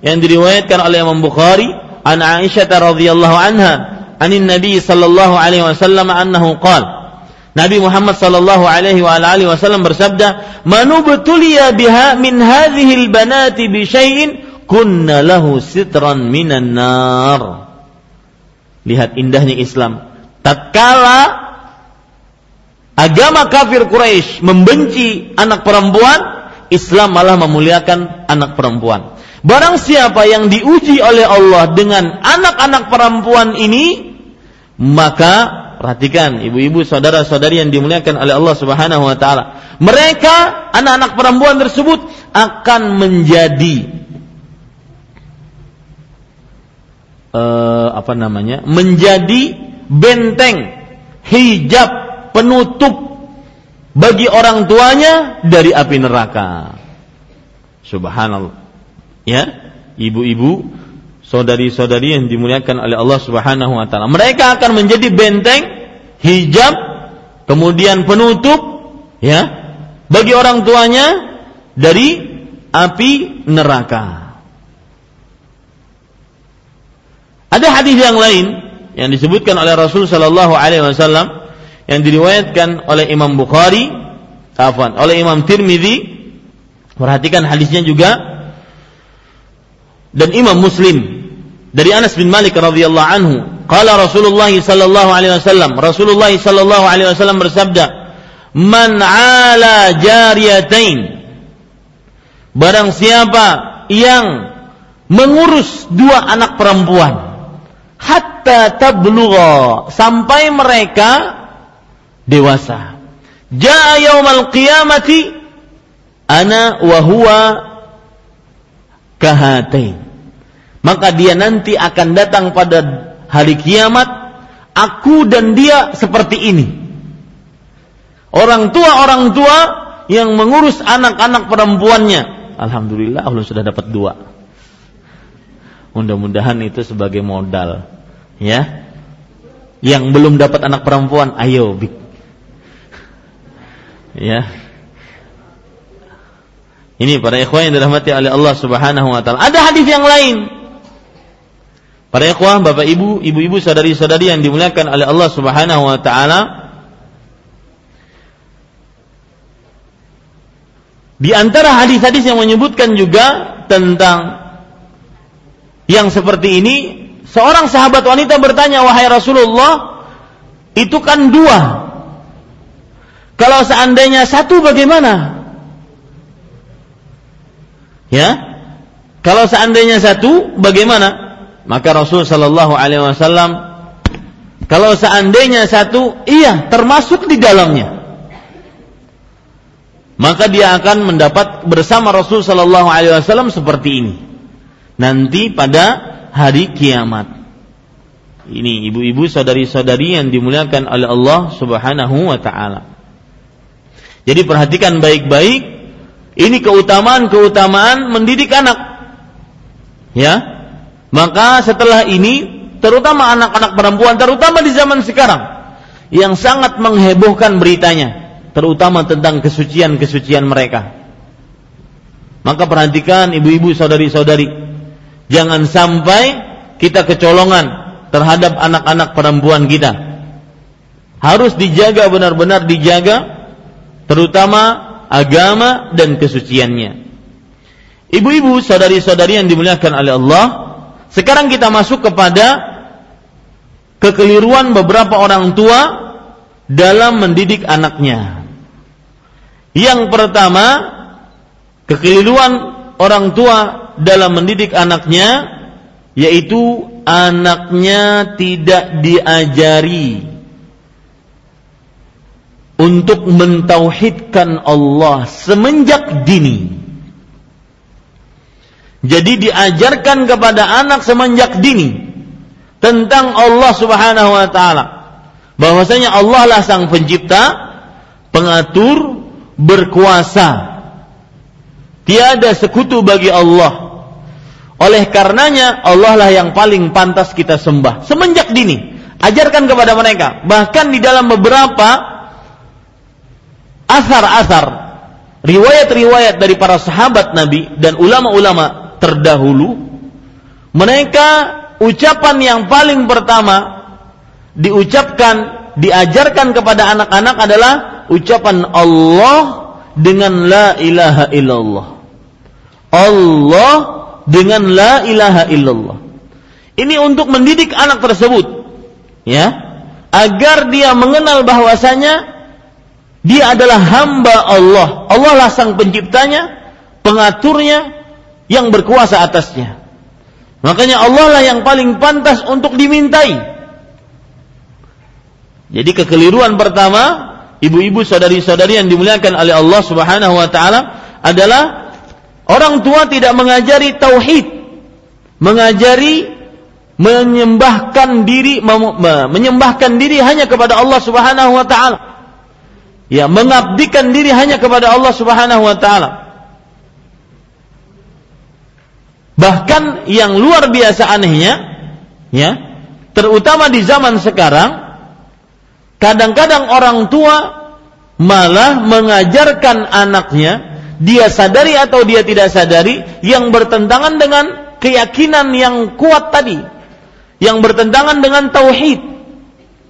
yang diriwayatkan oleh Imam Bukhari, an Aisyah radhiyallahu anha, anin Nabi Shallallahu Alaihi Wasallam annahu qala Nabi Muhammad sallallahu alaihi wa alihi wasallam bersabda, "Manubtuliya biha min hadhihi banati bi syai'in kunna lahu sitran minan nar." Lihat indahnya Islam. Tatkala agama kafir Quraisy membenci anak perempuan, Islam malah memuliakan anak perempuan. Barang siapa yang diuji oleh Allah dengan anak-anak perempuan ini, maka Perhatikan ibu-ibu saudara-saudari yang dimuliakan oleh Allah Subhanahu wa taala. Mereka anak-anak perempuan tersebut akan menjadi uh, apa namanya? menjadi benteng hijab penutup bagi orang tuanya dari api neraka. Subhanallah. Ya, ibu-ibu saudari-saudari yang dimuliakan oleh Allah Subhanahu wa taala. Mereka akan menjadi benteng hijab kemudian penutup ya bagi orang tuanya dari api neraka. Ada hadis yang lain yang disebutkan oleh Rasul sallallahu alaihi wasallam yang diriwayatkan oleh Imam Bukhari, afwan, oleh Imam Tirmizi. Perhatikan hadisnya juga dan Imam Muslim dari Anas bin Malik radhiyallahu anhu qala Rasulullah sallallahu alaihi wasallam Rasulullah sallallahu alaihi wasallam bersabda man ala jariyatain barang siapa yang mengurus dua anak perempuan hatta tablugha sampai mereka dewasa. Jaa yaumal qiyamati ana wa huwa kahatain. Maka dia nanti akan datang pada hari kiamat aku dan dia seperti ini. Orang tua orang tua yang mengurus anak-anak perempuannya. Alhamdulillah Allah sudah dapat dua. Mudah-mudahan itu sebagai modal ya. Yang belum dapat anak perempuan ayo ya ini para ikhwan yang dirahmati oleh Allah Subhanahu wa taala. Ada hadis yang lain Para ikhwah, Bapak Ibu, ibu-ibu, saudari-saudari yang dimuliakan oleh Allah Subhanahu wa taala. Di antara hadis-hadis yang menyebutkan juga tentang yang seperti ini, seorang sahabat wanita bertanya, "Wahai Rasulullah, itu kan dua. Kalau seandainya satu bagaimana?" Ya? Kalau seandainya satu bagaimana? Maka Rasul Shallallahu Alaihi Wasallam kalau seandainya satu iya termasuk di dalamnya, maka dia akan mendapat bersama Rasul Shallallahu Alaihi Wasallam seperti ini nanti pada hari kiamat. Ini ibu-ibu saudari-saudari yang dimuliakan oleh Allah Subhanahu wa taala. Jadi perhatikan baik-baik ini keutamaan-keutamaan mendidik anak. Ya, maka setelah ini, terutama anak-anak perempuan, terutama di zaman sekarang, yang sangat menghebohkan beritanya, terutama tentang kesucian-kesucian mereka. Maka perhatikan ibu-ibu saudari-saudari, jangan sampai kita kecolongan terhadap anak-anak perempuan kita. Harus dijaga benar-benar dijaga terutama agama dan kesuciannya. Ibu-ibu, saudari-saudari yang dimuliakan oleh Allah, sekarang kita masuk kepada kekeliruan beberapa orang tua dalam mendidik anaknya. Yang pertama, kekeliruan orang tua dalam mendidik anaknya yaitu anaknya tidak diajari untuk mentauhidkan Allah semenjak dini. Jadi diajarkan kepada anak semenjak dini tentang Allah Subhanahu wa taala. Bahwasanya Allah lah sang pencipta, pengatur, berkuasa. Tiada sekutu bagi Allah. Oleh karenanya Allah lah yang paling pantas kita sembah semenjak dini. Ajarkan kepada mereka. Bahkan di dalam beberapa asar-asar riwayat-riwayat dari para sahabat Nabi dan ulama-ulama terdahulu mereka ucapan yang paling pertama diucapkan diajarkan kepada anak-anak adalah ucapan Allah dengan la ilaha illallah. Allah dengan la ilaha illallah. Ini untuk mendidik anak tersebut ya agar dia mengenal bahwasanya dia adalah hamba Allah Allah lah sang penciptanya pengaturnya yang berkuasa atasnya. Makanya Allah lah yang paling pantas untuk dimintai. Jadi kekeliruan pertama, ibu-ibu saudari-saudari yang dimuliakan oleh Allah Subhanahu wa taala adalah orang tua tidak mengajari tauhid, mengajari menyembahkan diri menyembahkan diri hanya kepada Allah Subhanahu wa taala. Ya, mengabdikan diri hanya kepada Allah Subhanahu wa taala. Bahkan yang luar biasa anehnya, ya, terutama di zaman sekarang, kadang-kadang orang tua malah mengajarkan anaknya, dia sadari atau dia tidak sadari, yang bertentangan dengan keyakinan yang kuat tadi, yang bertentangan dengan tauhid.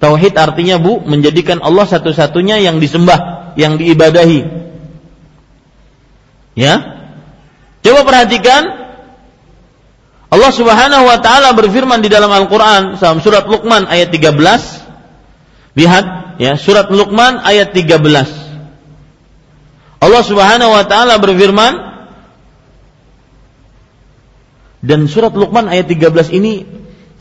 Tauhid artinya bu, menjadikan Allah satu-satunya yang disembah, yang diibadahi. Ya, coba perhatikan Allah Subhanahu wa taala berfirman di dalam Al-Qur'an dalam surat Luqman ayat 13. Lihat ya, surat Luqman ayat 13. Allah Subhanahu wa taala berfirman dan surat Luqman ayat 13 ini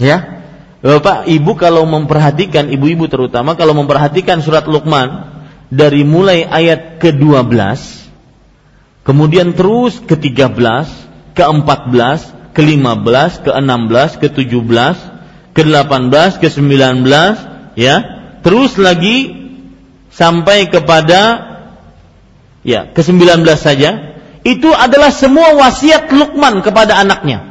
ya Bapak Ibu kalau memperhatikan ibu-ibu terutama kalau memperhatikan surat Luqman dari mulai ayat ke-12 kemudian terus ke-13 ke-14 ke-15, ke-16, ke-17, ke-18, ke-19 ya. Terus lagi sampai kepada ya, ke-19 saja. Itu adalah semua wasiat Luqman kepada anaknya.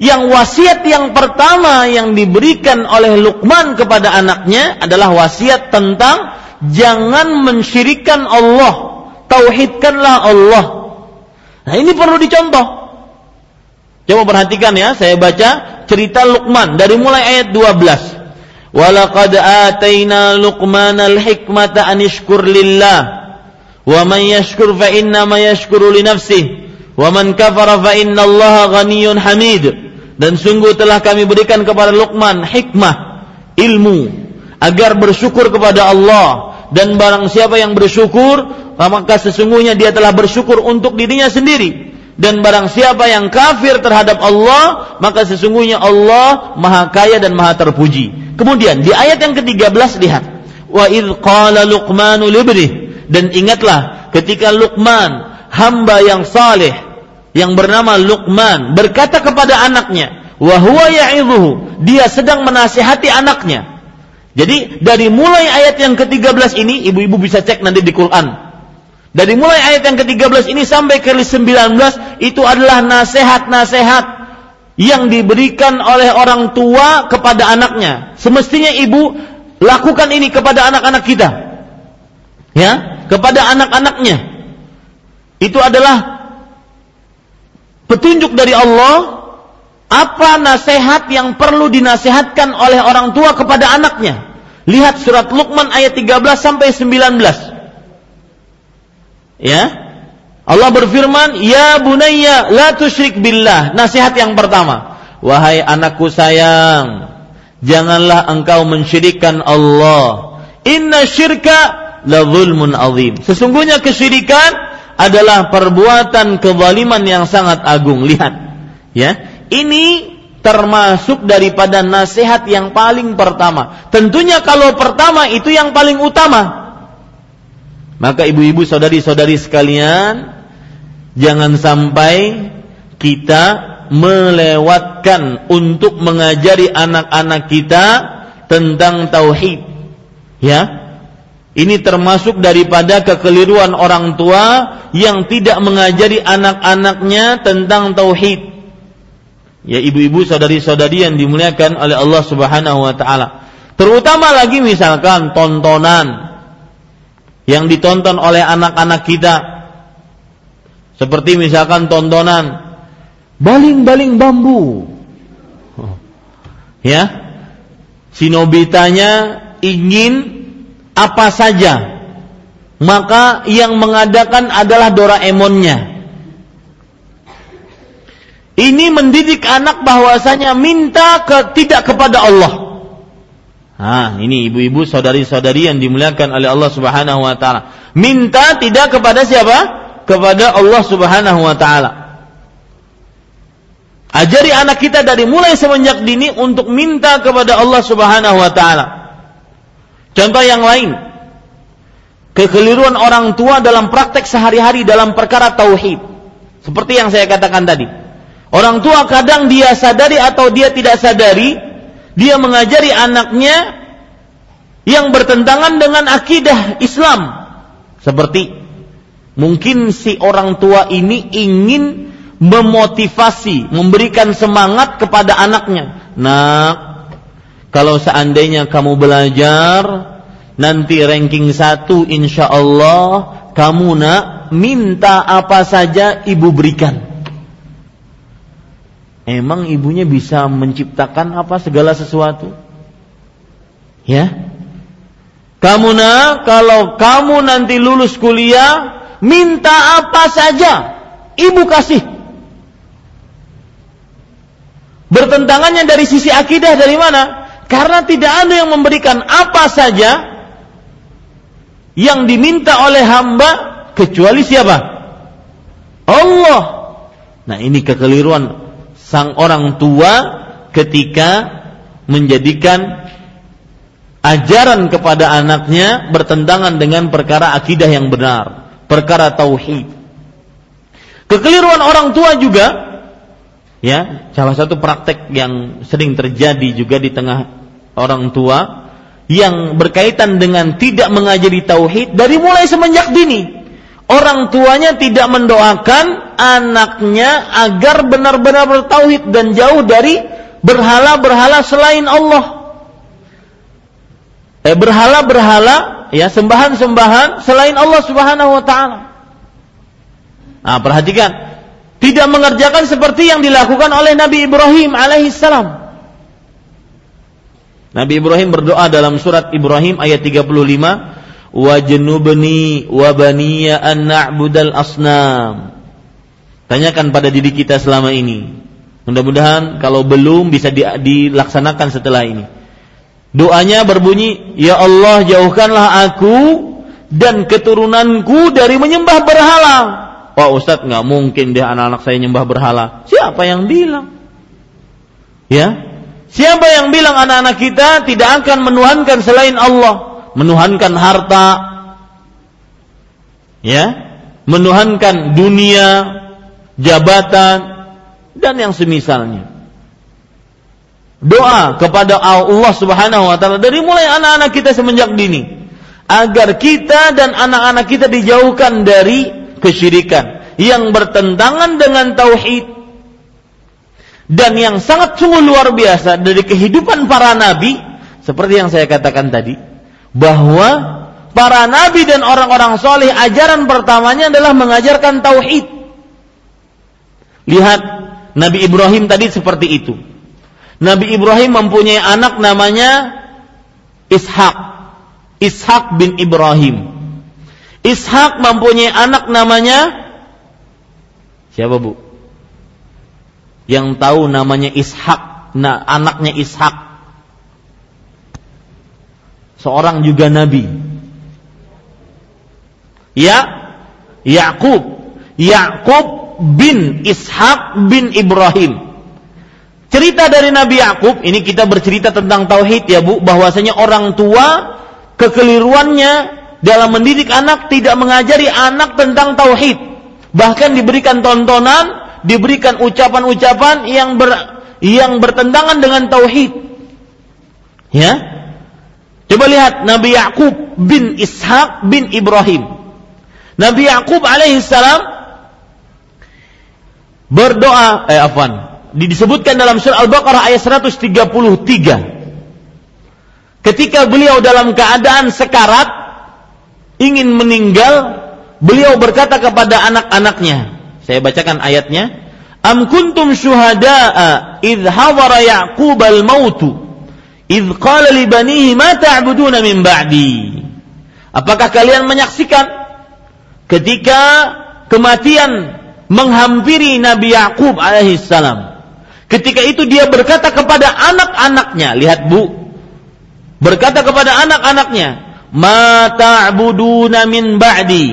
Yang wasiat yang pertama yang diberikan oleh Luqman kepada anaknya adalah wasiat tentang jangan mensyirikan Allah, tauhidkanlah Allah. Nah, ini perlu dicontoh. Coba perhatikan ya, saya baca cerita Luqman dari mulai ayat 12. Walaqad ataina Luqman al-hikmata an yashkur lillah wa man yashkur fa inna ma yashkuru li nafsihi wa man kafara fa inna Allah ghaniyyun hamid. Dan sungguh telah kami berikan kepada Luqman hikmah, ilmu agar bersyukur kepada Allah. Dan barang siapa yang bersyukur maka sesungguhnya dia telah bersyukur untuk dirinya sendiri. Dan barang siapa yang kafir terhadap Allah maka sesungguhnya Allah maha kaya dan maha terpuji. Kemudian di ayat yang ke-13 lihat wa id qala luqmanu dan ingatlah ketika Luqman hamba yang saleh yang bernama Luqman berkata kepada anaknya wa huwa ya'idhuhu dia sedang menasihati anaknya jadi dari mulai ayat yang ke-13 ini ibu-ibu bisa cek nanti di Quran dari mulai ayat yang ke-13 ini sampai ke 19 itu adalah nasihat-nasihat yang diberikan oleh orang tua kepada anaknya. Semestinya ibu lakukan ini kepada anak-anak kita. Ya, kepada anak-anaknya. Itu adalah petunjuk dari Allah, apa nasihat yang perlu dinasihatkan oleh orang tua kepada anaknya. Lihat surat Luqman ayat 13 sampai 19. Ya. Allah berfirman, "Ya bunayya la tusyrik billah." Nasihat yang pertama, "Wahai anakku sayang, janganlah engkau mensyirikkan Allah. Inna syirka la zulmun azim." Sesungguhnya kesyirikan adalah perbuatan kezaliman yang sangat agung. Lihat, ya ini termasuk daripada nasihat yang paling pertama. Tentunya kalau pertama itu yang paling utama. Maka ibu-ibu saudari-saudari sekalian, jangan sampai kita melewatkan untuk mengajari anak-anak kita tentang tauhid. Ya. Ini termasuk daripada kekeliruan orang tua yang tidak mengajari anak-anaknya tentang tauhid ya ibu-ibu saudari-saudari yang dimuliakan oleh Allah Subhanahu wa taala. Terutama lagi misalkan tontonan yang ditonton oleh anak-anak kita. Seperti misalkan tontonan baling-baling bambu. Ya. Si Nobitanya ingin apa saja. Maka yang mengadakan adalah Doraemonnya ini mendidik anak bahwasanya minta ke, tidak kepada Allah. Nah, ini ibu-ibu saudari-saudari yang dimuliakan oleh Allah Subhanahu wa taala. Minta tidak kepada siapa? Kepada Allah Subhanahu wa taala. Ajari anak kita dari mulai semenjak dini untuk minta kepada Allah Subhanahu wa taala. Contoh yang lain. Kekeliruan orang tua dalam praktek sehari-hari dalam perkara tauhid. Seperti yang saya katakan tadi Orang tua kadang dia sadari atau dia tidak sadari, dia mengajari anaknya yang bertentangan dengan akidah Islam. Seperti mungkin si orang tua ini ingin memotivasi, memberikan semangat kepada anaknya. Nah, kalau seandainya kamu belajar, nanti ranking satu insya Allah kamu nak minta apa saja ibu berikan. Emang ibunya bisa menciptakan apa segala sesuatu? Ya. Kamu nak, kalau kamu nanti lulus kuliah, minta apa saja, ibu kasih. Bertentangannya dari sisi akidah dari mana? Karena tidak ada yang memberikan apa saja yang diminta oleh hamba kecuali siapa? Allah. Nah, ini kekeliruan sang orang tua ketika menjadikan ajaran kepada anaknya bertentangan dengan perkara akidah yang benar, perkara tauhid. Kekeliruan orang tua juga ya, salah satu praktek yang sering terjadi juga di tengah orang tua yang berkaitan dengan tidak mengajari tauhid dari mulai semenjak dini orang tuanya tidak mendoakan anaknya agar benar-benar bertauhid dan jauh dari berhala-berhala selain Allah. Eh, berhala-berhala ya sembahan-sembahan selain Allah Subhanahu wa taala. Nah, perhatikan tidak mengerjakan seperti yang dilakukan oleh Nabi Ibrahim alaihissalam. Nabi Ibrahim berdoa dalam surat Ibrahim ayat 35, wajnubni wa baniya an na'budal asnam. Tanyakan pada diri kita selama ini. Mudah-mudahan kalau belum bisa dilaksanakan setelah ini. Doanya berbunyi, Ya Allah jauhkanlah aku dan keturunanku dari menyembah berhala. Wah Ustadz nggak mungkin deh anak-anak saya nyembah berhala. Siapa yang bilang? Ya, Siapa yang bilang anak-anak kita tidak akan menuhankan selain Allah? menuhankan harta, ya, menuhankan dunia, jabatan, dan yang semisalnya. Doa kepada Allah Subhanahu wa taala dari mulai anak-anak kita semenjak dini agar kita dan anak-anak kita dijauhkan dari kesyirikan yang bertentangan dengan tauhid dan yang sangat sungguh luar biasa dari kehidupan para nabi seperti yang saya katakan tadi bahwa para nabi dan orang-orang soleh ajaran pertamanya adalah mengajarkan tauhid. Lihat Nabi Ibrahim tadi seperti itu. Nabi Ibrahim mempunyai anak namanya Ishak. Ishak bin Ibrahim. Ishak mempunyai anak namanya siapa bu? Yang tahu namanya Ishak, nah anaknya Ishak. Seorang juga nabi. Ya, Yakub. Yakub bin Ishak bin Ibrahim. Cerita dari Nabi Yakub ini kita bercerita tentang tauhid ya Bu, bahwasanya orang tua kekeliruannya dalam mendidik anak tidak mengajari anak tentang tauhid. Bahkan diberikan tontonan, diberikan ucapan-ucapan yang ber, yang bertentangan dengan tauhid. Ya. Coba lihat Nabi Yakub bin Ishak bin Ibrahim. Nabi Yakub alaihissalam berdoa eh afwan disebutkan dalam surah Al-Baqarah ayat 133. Ketika beliau dalam keadaan sekarat ingin meninggal, beliau berkata kepada anak-anaknya. Saya bacakan ayatnya. Am kuntum syuhada'a idh hadara Ya'qub al-mautu idh qala li banihi ma ta'buduna min ba'di. Apakah kalian menyaksikan ketika kematian menghampiri Nabi Yakub alaihissalam Ketika itu dia berkata kepada anak-anaknya, lihat Bu, berkata kepada anak-anaknya, "Ma ta'buduna min ba'di?"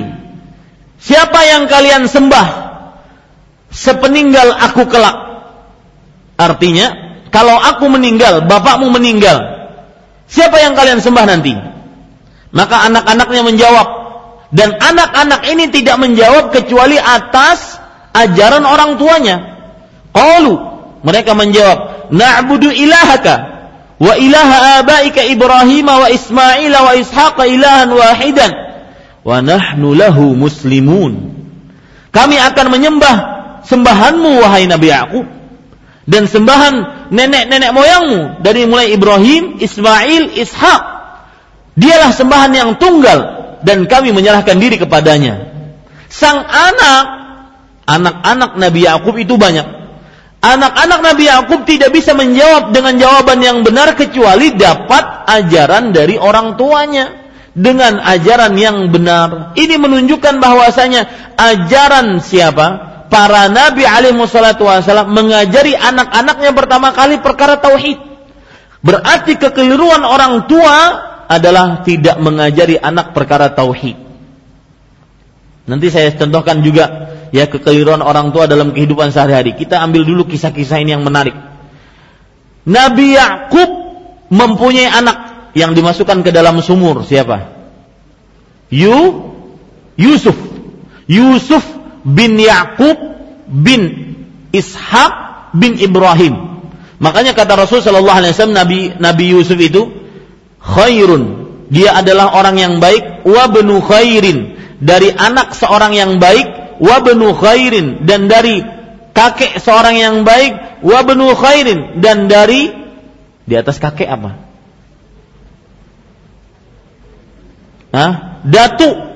Siapa yang kalian sembah sepeninggal aku kelak? Artinya, kalau aku meninggal, bapakmu meninggal, siapa yang kalian sembah nanti? Maka anak-anaknya menjawab, dan anak-anak ini tidak menjawab kecuali atas ajaran orang tuanya. Qalu mereka menjawab, "Na'budu ilahaka wa ilaha abaika Ibrahim wa Ismail wa Ishaq ilahan wahidan wa nahnu lahu muslimun." Kami akan menyembah sembahanmu wahai Nabi Yakub dan sembahan nenek-nenek moyangmu dari mulai Ibrahim, Ismail, Ishak. Dialah sembahan yang tunggal dan kami menyerahkan diri kepadanya. Sang anak, anak-anak Nabi Yakub itu banyak Anak-anak Nabi Yakub tidak bisa menjawab dengan jawaban yang benar kecuali dapat ajaran dari orang tuanya dengan ajaran yang benar. Ini menunjukkan bahwasanya ajaran siapa? Para nabi alaihi wasallam mengajari anak-anaknya pertama kali perkara tauhid. Berarti kekeliruan orang tua adalah tidak mengajari anak perkara tauhid. Nanti saya contohkan juga ya kekeliruan orang tua dalam kehidupan sehari-hari. Kita ambil dulu kisah-kisah ini yang menarik. Nabi Yakub mempunyai anak yang dimasukkan ke dalam sumur. Siapa? Yu Yusuf. Yusuf bin Yakub bin Ishak bin Ibrahim. Makanya kata Rasul Shallallahu Alaihi Wasallam Nabi Nabi Yusuf itu khairun. Dia adalah orang yang baik. Wa benu khairin dari anak seorang yang baik wabnu khairin dan dari kakek seorang yang baik wabnu khairin dan dari di atas kakek apa? Hah? Datu.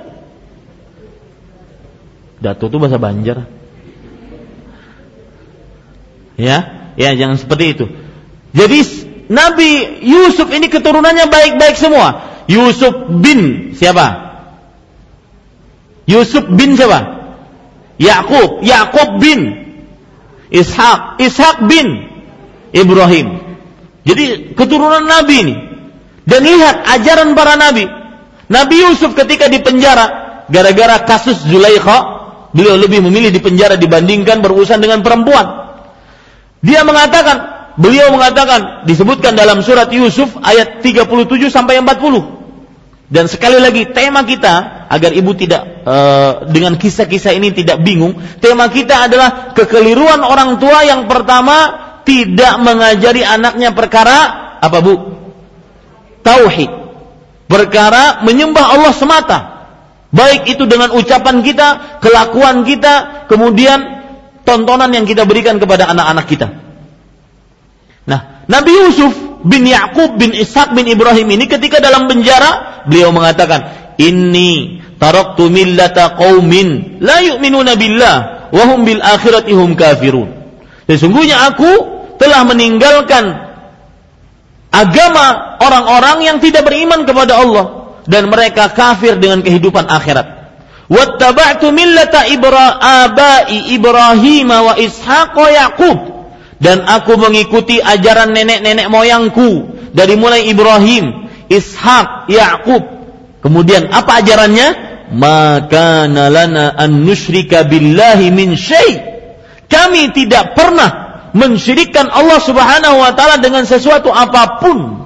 Datu itu bahasa Banjar. Ya, ya jangan seperti itu. Jadi Nabi Yusuf ini keturunannya baik-baik semua. Yusuf bin siapa? Yusuf bin siapa? Yakub, Yakub bin Ishak, Ishak bin Ibrahim. Jadi keturunan Nabi ini. Dan lihat ajaran para Nabi. Nabi Yusuf ketika di penjara gara-gara kasus Zulaikha, beliau lebih memilih di penjara dibandingkan berurusan dengan perempuan. Dia mengatakan, beliau mengatakan disebutkan dalam surat Yusuf ayat 37 sampai 40. Dan sekali lagi tema kita agar ibu tidak e, dengan kisah-kisah ini tidak bingung, tema kita adalah kekeliruan orang tua yang pertama tidak mengajari anaknya perkara apa Bu? Tauhid. Perkara menyembah Allah semata. Baik itu dengan ucapan kita, kelakuan kita, kemudian tontonan yang kita berikan kepada anak-anak kita. Nah, Nabi Yusuf bin Yakub bin Ishak bin Ibrahim ini ketika dalam penjara beliau mengatakan, "Inni taraktu millata qaumin la yu'minuna billah wa hum bil akhirati hum kafirun. Sesungguhnya aku telah meninggalkan agama orang-orang yang tidak beriman kepada Allah dan mereka kafir dengan kehidupan akhirat. Wattaba'tu millata ibra abai Ibrahim wa Ishaq Yaqub dan aku mengikuti ajaran nenek-nenek moyangku dari mulai Ibrahim, Ishak, Yakub. Kemudian apa ajarannya? Maka nalana an nusyrika billahi min syai. Kami tidak pernah mensyirikkan Allah Subhanahu wa taala dengan sesuatu apa pun.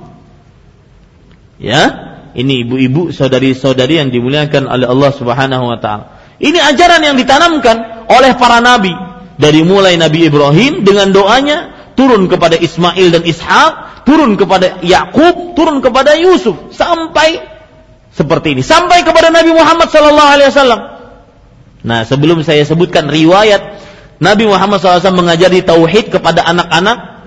Ya, ini ibu-ibu, saudari-saudari yang dimuliakan oleh Allah Subhanahu wa taala. Ini ajaran yang ditanamkan oleh para nabi dari mulai Nabi Ibrahim dengan doanya turun kepada Ismail dan Ishak, turun kepada Yakub, turun kepada Yusuf sampai seperti ini, sampai kepada Nabi Muhammad sallallahu alaihi wasallam. Nah, sebelum saya sebutkan riwayat Nabi Muhammad SAW mengajari tauhid kepada anak-anak,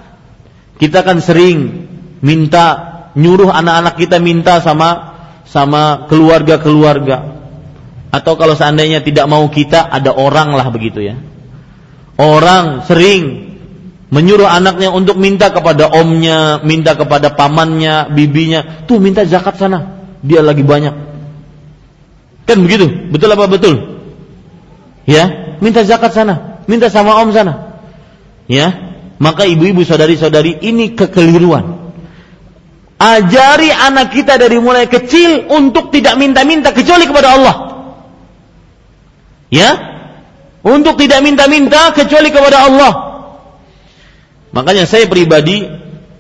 kita kan sering minta nyuruh anak-anak kita minta sama sama keluarga-keluarga. Atau kalau seandainya tidak mau kita, ada orang lah begitu ya. Orang sering menyuruh anaknya untuk minta kepada omnya, minta kepada pamannya, bibinya, tuh minta zakat sana, dia lagi banyak. Kan begitu? Betul apa betul? Ya, minta zakat sana, minta sama om sana. Ya, maka ibu-ibu saudari-saudari ini kekeliruan. Ajari anak kita dari mulai kecil untuk tidak minta-minta kecuali kepada Allah. Ya, untuk tidak minta-minta kecuali kepada Allah Makanya saya pribadi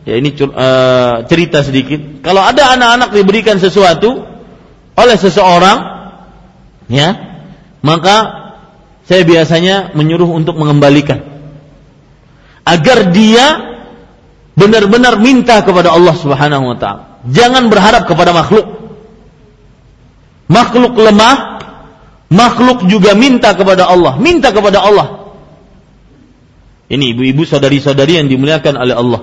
ya ini uh, cerita sedikit. Kalau ada anak-anak diberikan sesuatu oleh seseorang ya, maka saya biasanya menyuruh untuk mengembalikan agar dia benar-benar minta kepada Allah Subhanahu wa taala. Jangan berharap kepada makhluk. Makhluk lemah, makhluk juga minta kepada Allah, minta kepada Allah. Ini ibu-ibu saudari-saudari yang dimuliakan oleh Allah.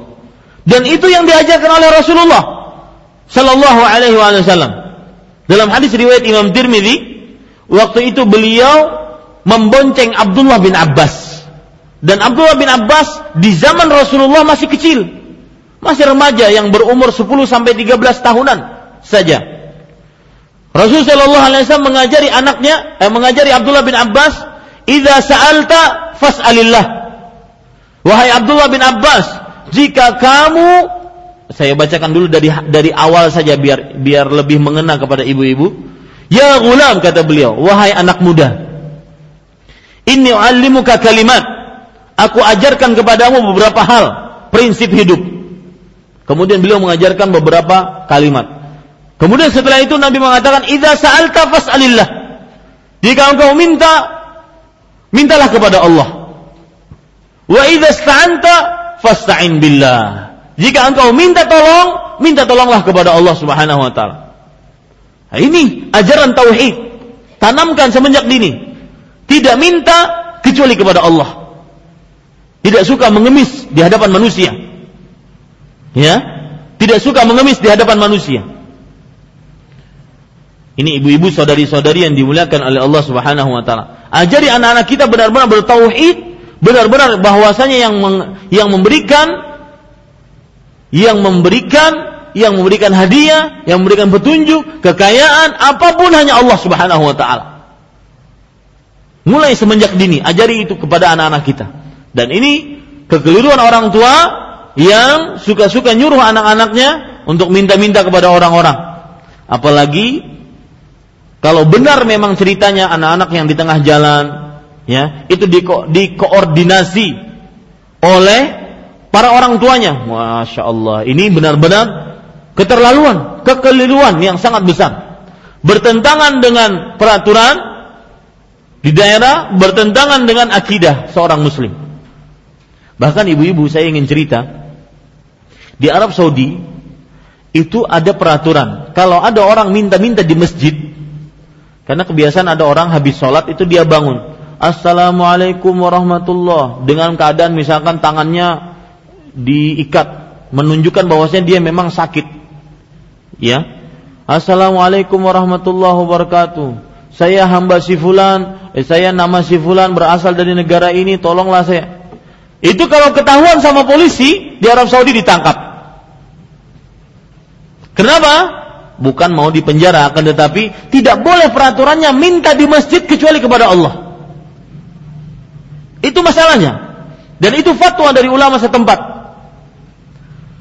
Dan itu yang diajarkan oleh Rasulullah sallallahu alaihi wasallam. Dalam hadis riwayat Imam Tirmidzi, waktu itu beliau membonceng Abdullah bin Abbas. Dan Abdullah bin Abbas di zaman Rasulullah masih kecil. Masih remaja yang berumur 10 sampai 13 tahunan saja. Rasul sallallahu alaihi wasallam mengajari anaknya, eh, mengajari Abdullah bin Abbas, "Idza sa'alta fas'alillah." Wahai Abdullah bin Abbas, jika kamu saya bacakan dulu dari dari awal saja biar biar lebih mengena kepada ibu-ibu. Ya gulam kata beliau, wahai anak muda. Inni uallimuka kalimat. Aku ajarkan kepadamu beberapa hal, prinsip hidup. Kemudian beliau mengajarkan beberapa kalimat. Kemudian setelah itu Nabi mengatakan, "Idza sa'alta fas'alillah." Jika engkau minta, mintalah kepada Allah. Wa idza sta'anta fasta'in billah. Jika engkau minta tolong, minta tolonglah kepada Allah Subhanahu wa taala. Nah, ini ajaran tauhid. Tanamkan semenjak dini. Tidak minta kecuali kepada Allah. Tidak suka mengemis di hadapan manusia. Ya, tidak suka mengemis di hadapan manusia. Ini ibu-ibu saudari-saudari yang dimuliakan oleh Allah Subhanahu wa taala. Ajari anak-anak kita benar-benar bertauhid benar-benar bahwasanya yang yang memberikan yang memberikan yang memberikan hadiah, yang memberikan petunjuk, kekayaan, apa pun hanya Allah Subhanahu wa taala. Mulai semenjak dini ajari itu kepada anak-anak kita. Dan ini kekeliruan orang tua yang suka-suka nyuruh anak-anaknya untuk minta-minta kepada orang-orang. Apalagi kalau benar memang ceritanya anak-anak yang di tengah jalan ya itu di dikoordinasi oleh para orang tuanya. Masya Allah ini benar-benar keterlaluan kekeliruan yang sangat besar. Bertentangan dengan peraturan di daerah bertentangan dengan akidah seorang muslim. Bahkan ibu-ibu saya ingin cerita di Arab Saudi itu ada peraturan kalau ada orang minta-minta di masjid karena kebiasaan ada orang habis sholat itu dia bangun Assalamualaikum warahmatullah dengan keadaan misalkan tangannya diikat menunjukkan bahwasanya dia memang sakit. Ya. Assalamualaikum warahmatullahi wabarakatuh. saya hamba si fulan, eh, saya nama si fulan berasal dari negara ini, tolonglah saya. Itu kalau ketahuan sama polisi di Arab Saudi ditangkap. Kenapa? Bukan mau dipenjara, akan tetapi tidak boleh peraturannya minta di masjid kecuali kepada Allah. Itu masalahnya. Dan itu fatwa dari ulama setempat.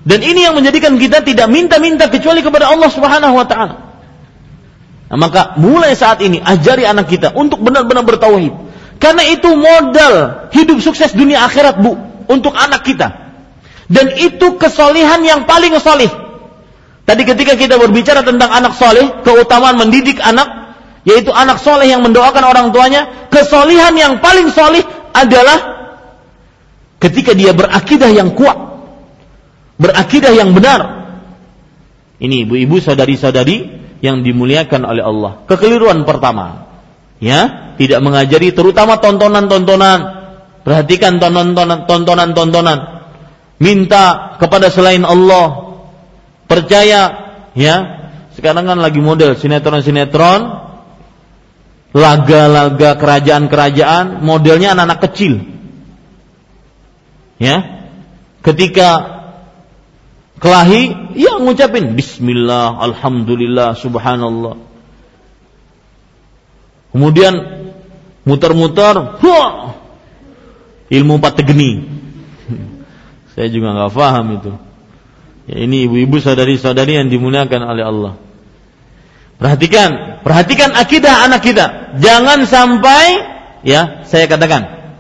Dan ini yang menjadikan kita tidak minta-minta kecuali kepada Allah Subhanahu wa taala. Nah, maka mulai saat ini ajari anak kita untuk benar-benar bertauhid. Karena itu modal hidup sukses dunia akhirat, Bu, untuk anak kita. Dan itu kesolihan yang paling solih. Tadi ketika kita berbicara tentang anak soleh, keutamaan mendidik anak, yaitu anak soleh yang mendoakan orang tuanya, kesolihan yang paling solih adalah ketika dia berakidah yang kuat berakidah yang benar. Ini ibu-ibu saudari-saudari yang dimuliakan oleh Allah. Kekeliruan pertama, ya, tidak mengajari terutama tontonan-tontonan. Perhatikan tontonan-tontonan. Minta kepada selain Allah. Percaya, ya. Sekarang kan lagi model sinetron-sinetron, laga-laga kerajaan-kerajaan, modelnya anak-anak kecil. Ya. Ketika kelahi, ya ngucapin Bismillah, Alhamdulillah, Subhanallah. Kemudian muter-muter, ilmu pategeni. Saya juga nggak paham itu. Ya, ini ibu-ibu saudari-saudari yang dimuliakan oleh Allah. Perhatikan, perhatikan akidah anak kita. Jangan sampai, ya, saya katakan,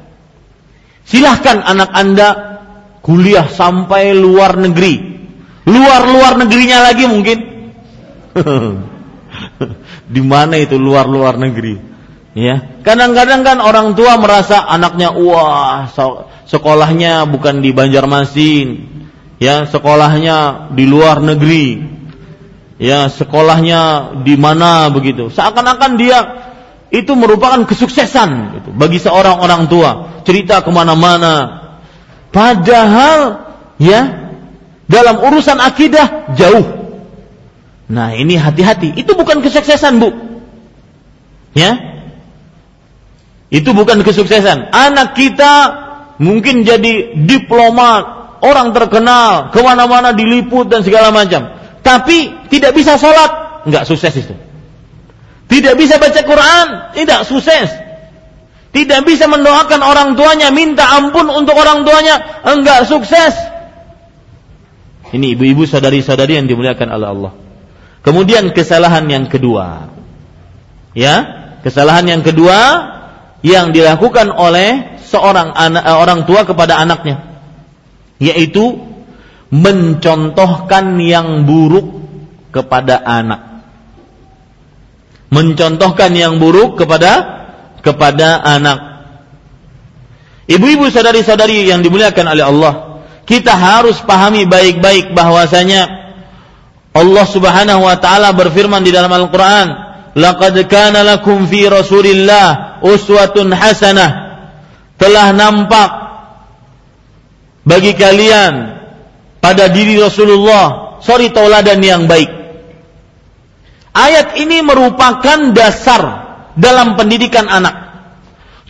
silahkan anak anda kuliah sampai luar negeri Luar-luar negerinya lagi mungkin. Di mana itu luar-luar negeri? Ya, kadang-kadang kan orang tua merasa anaknya wah sekolahnya bukan di Banjarmasin, ya sekolahnya di luar negeri, ya sekolahnya di mana begitu. Seakan-akan dia itu merupakan kesuksesan gitu, bagi seorang orang tua. Cerita ke mana-mana, padahal ya dalam urusan akidah jauh. Nah, ini hati-hati. Itu bukan kesuksesan, Bu. Ya. Itu bukan kesuksesan. Anak kita mungkin jadi diplomat, orang terkenal, ke mana-mana diliput dan segala macam. Tapi tidak bisa sholat, nggak sukses itu. Tidak bisa baca Quran, tidak sukses. Tidak bisa mendoakan orang tuanya, minta ampun untuk orang tuanya, enggak sukses. Ini ibu-ibu sadari-sadari yang dimuliakan oleh Allah. Kemudian kesalahan yang kedua. Ya, kesalahan yang kedua yang dilakukan oleh seorang anak, eh, orang tua kepada anaknya yaitu mencontohkan yang buruk kepada anak. Mencontohkan yang buruk kepada kepada anak. Ibu-ibu sadari-sadari yang dimuliakan oleh Allah, kita harus pahami baik-baik bahwasanya Allah Subhanahu wa taala berfirman di dalam Al-Qur'an, "Laqad kana lakum fi Rasulillah uswatun hasanah." Telah nampak bagi kalian pada diri Rasulullah sorry tauladan yang baik. Ayat ini merupakan dasar dalam pendidikan anak.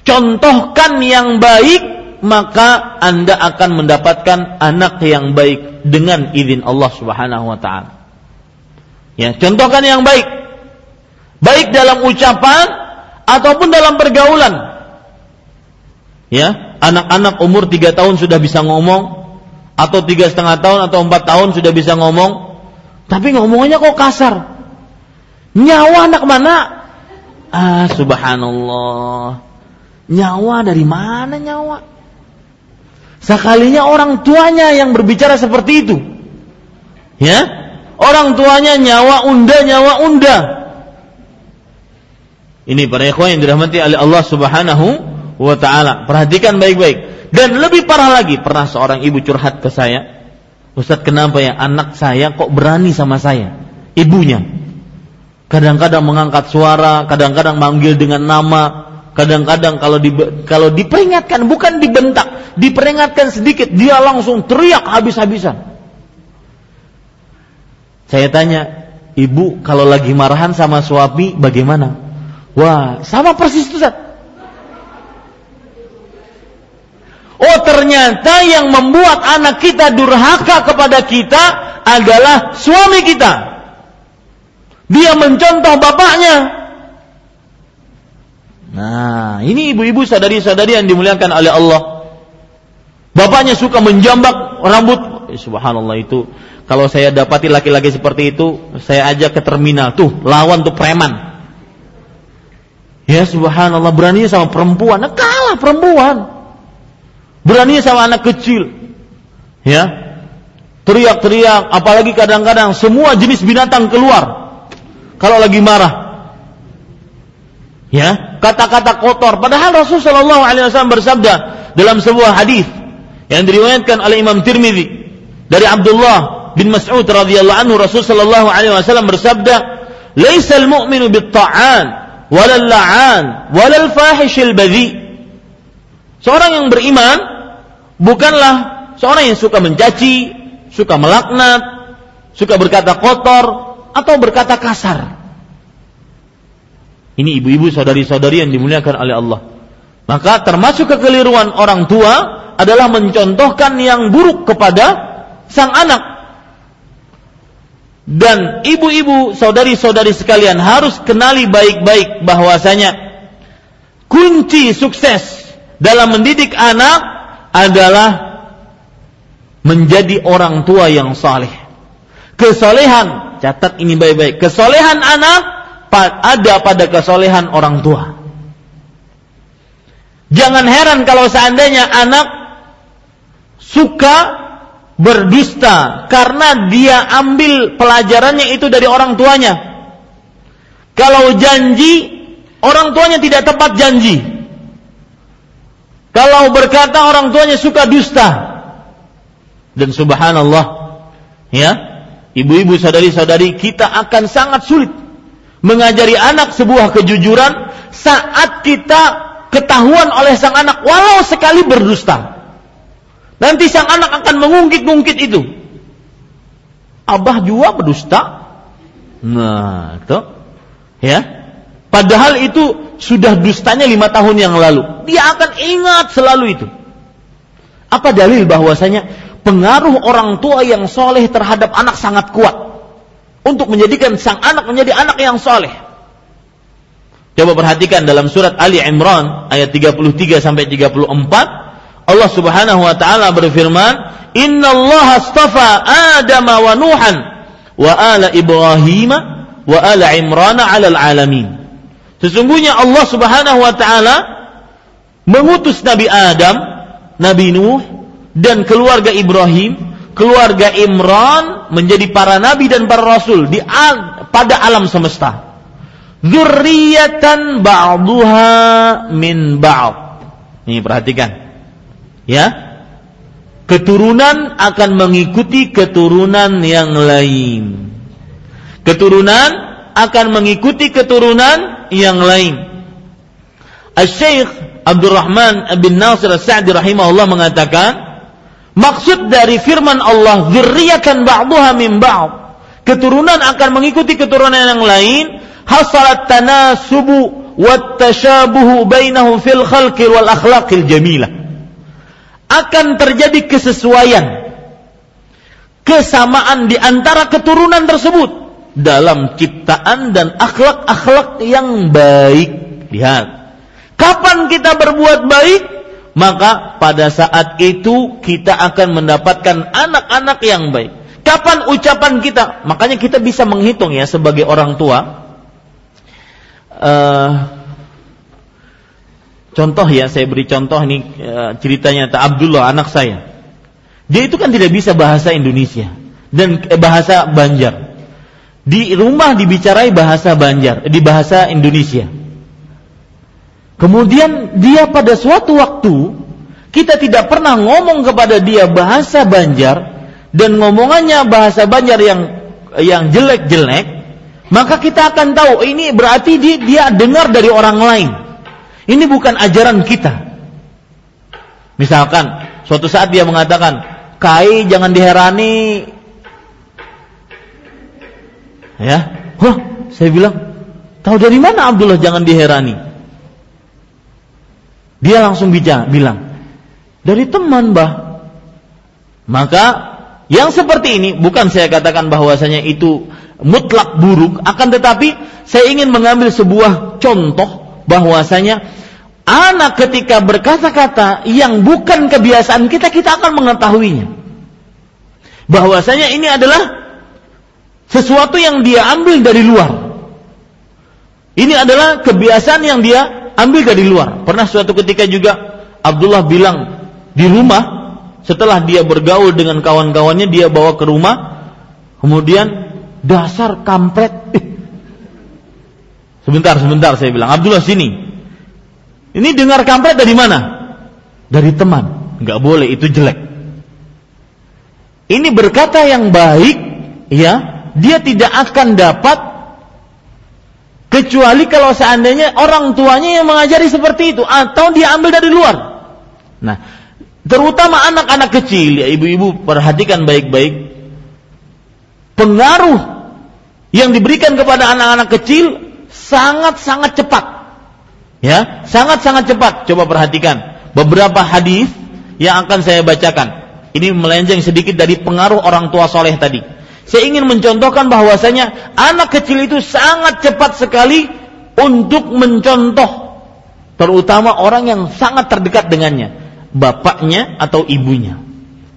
Contohkan yang baik maka Anda akan mendapatkan anak yang baik dengan izin Allah Subhanahu wa taala. Ya, contohkan yang baik. Baik dalam ucapan ataupun dalam pergaulan. Ya, anak-anak umur tiga tahun sudah bisa ngomong atau tiga setengah tahun atau empat tahun sudah bisa ngomong, tapi ngomongnya kok kasar. Nyawa anak mana? Ah, subhanallah. Nyawa dari mana nyawa? Sekalinya orang tuanya yang berbicara seperti itu. Ya, orang tuanya nyawa unda, nyawa unda. Ini para ikhwan yang dirahmati oleh Allah Subhanahu wa taala. Perhatikan baik-baik. Dan lebih parah lagi, pernah seorang ibu curhat ke saya, Ustaz kenapa ya anak saya kok berani sama saya? Ibunya. Kadang-kadang mengangkat suara, kadang-kadang manggil dengan nama, Kadang-kadang kalau di, kalau diperingatkan bukan dibentak, diperingatkan sedikit dia langsung teriak habis-habisan. Saya tanya, ibu kalau lagi marahan sama suami bagaimana? Wah, sama persis Ustaz. Oh ternyata yang membuat anak kita durhaka kepada kita adalah suami kita. Dia mencontoh bapaknya. Nah, ini ibu-ibu sadari-sadari yang dimuliakan oleh Allah. Bapaknya suka menjambak rambut. Eh, subhanallah itu. Kalau saya dapati laki-laki seperti itu, saya ajak ke terminal. Tuh, lawan tuh preman. Ya subhanallah, berani sama perempuan. Nah, kalah perempuan. Berani sama anak kecil. Ya. Teriak-teriak, apalagi kadang-kadang semua jenis binatang keluar. Kalau lagi marah. Ya, kata-kata kotor. Padahal Rasulullah SAW bersabda dalam sebuah hadis yang diriwayatkan oleh Imam Tirmidzi dari Abdullah bin Mas'ud radhiyallahu anhu Rasul sallallahu alaihi wasallam bersabda, "Laisal mu'minu bit-ta'an walal la'an walal fahishil badhi." Seorang yang beriman bukanlah seorang yang suka mencaci, suka melaknat, suka berkata kotor atau berkata kasar. Ini ibu-ibu saudari-saudari yang dimuliakan oleh Allah. Maka termasuk kekeliruan orang tua adalah mencontohkan yang buruk kepada sang anak. Dan ibu-ibu saudari-saudari sekalian harus kenali baik-baik bahwasanya kunci sukses dalam mendidik anak adalah menjadi orang tua yang saleh. Kesolehan, catat ini baik-baik. Kesolehan anak ada pada kesolehan orang tua. Jangan heran kalau seandainya anak suka berdusta karena dia ambil pelajarannya itu dari orang tuanya. Kalau janji, orang tuanya tidak tepat janji. Kalau berkata orang tuanya suka dusta. Dan subhanallah, ya, ibu-ibu sadari-sadari kita akan sangat sulit mengajari anak sebuah kejujuran saat kita ketahuan oleh sang anak walau sekali berdusta. Nanti sang anak akan mengungkit-ungkit itu. Abah juga berdusta. Nah, itu. Ya. Padahal itu sudah dustanya lima tahun yang lalu. Dia akan ingat selalu itu. Apa dalil bahwasanya pengaruh orang tua yang soleh terhadap anak sangat kuat untuk menjadikan sang anak menjadi anak yang soleh. Coba perhatikan dalam surat Ali Imran ayat 33 sampai 34 Allah Subhanahu wa taala berfirman, "Inna Allah astafa Adam wa Nuhan wa ala Ibrahim wa ala Imran 'alal alamin." Sesungguhnya Allah Subhanahu wa taala mengutus Nabi Adam, Nabi Nuh dan keluarga Ibrahim, keluarga Imran menjadi para nabi dan para rasul di al, pada alam semesta. Dzurriyyatan ba'duha min ba'd. Ini perhatikan. Ya. Keturunan akan mengikuti keturunan yang lain. Keturunan akan mengikuti keturunan yang lain. Al-Syeikh Abdurrahman bin Nasir Al-Sa'di rahimahullah mengatakan, maksud dari firman Allah, "Dzurriyyatan ba'daha min ba'd." Keturunan akan mengikuti keturunan yang lain, hasalat tanasubu wat tashabuhu bainahum fil khalqi wal akhlaqil jamilah. Akan terjadi kesesuaian kesamaan di antara keturunan tersebut dalam ciptaan dan akhlak-akhlak yang baik. Lihat. Kapan kita berbuat baik, maka pada saat itu kita akan mendapatkan anak-anak yang baik. Kapan ucapan kita? Makanya kita bisa menghitung ya sebagai orang tua. Uh, contoh ya, saya beri contoh ini uh, ceritanya Abdullah anak saya. Dia itu kan tidak bisa bahasa Indonesia dan eh, bahasa Banjar di rumah dibicarai bahasa Banjar, di bahasa Indonesia. Kemudian dia pada suatu waktu kita tidak pernah ngomong kepada dia bahasa Banjar dan ngomongannya bahasa Banjar yang yang jelek-jelek, maka kita akan tahu ini berarti dia, dia dengar dari orang lain. Ini bukan ajaran kita. Misalkan suatu saat dia mengatakan, "Kai jangan diherani, Ya, wah, saya bilang, Tahu dari mana Abdullah jangan diherani. Dia langsung bilang, dari teman bah. Maka yang seperti ini bukan saya katakan bahwasanya itu mutlak buruk, akan tetapi saya ingin mengambil sebuah contoh bahwasanya anak ketika berkata-kata yang bukan kebiasaan kita, kita akan mengetahuinya. Bahwasanya ini adalah sesuatu yang dia ambil dari luar. Ini adalah kebiasaan yang dia ambil dari luar. Pernah suatu ketika juga Abdullah bilang di rumah setelah dia bergaul dengan kawan-kawannya dia bawa ke rumah. Kemudian dasar kampret. Sebentar sebentar saya bilang. Abdullah sini. Ini dengar kampret dari mana? Dari teman. Nggak boleh itu jelek. Ini berkata yang baik ya dia tidak akan dapat kecuali kalau seandainya orang tuanya yang mengajari seperti itu atau dia ambil dari luar nah Terutama anak-anak kecil, ya ibu-ibu perhatikan baik-baik. Pengaruh yang diberikan kepada anak-anak kecil sangat-sangat cepat. Ya, sangat-sangat cepat. Coba perhatikan beberapa hadis yang akan saya bacakan. Ini melenceng sedikit dari pengaruh orang tua soleh tadi. Saya ingin mencontohkan bahwasanya anak kecil itu sangat cepat sekali untuk mencontoh, terutama orang yang sangat terdekat dengannya bapaknya atau ibunya.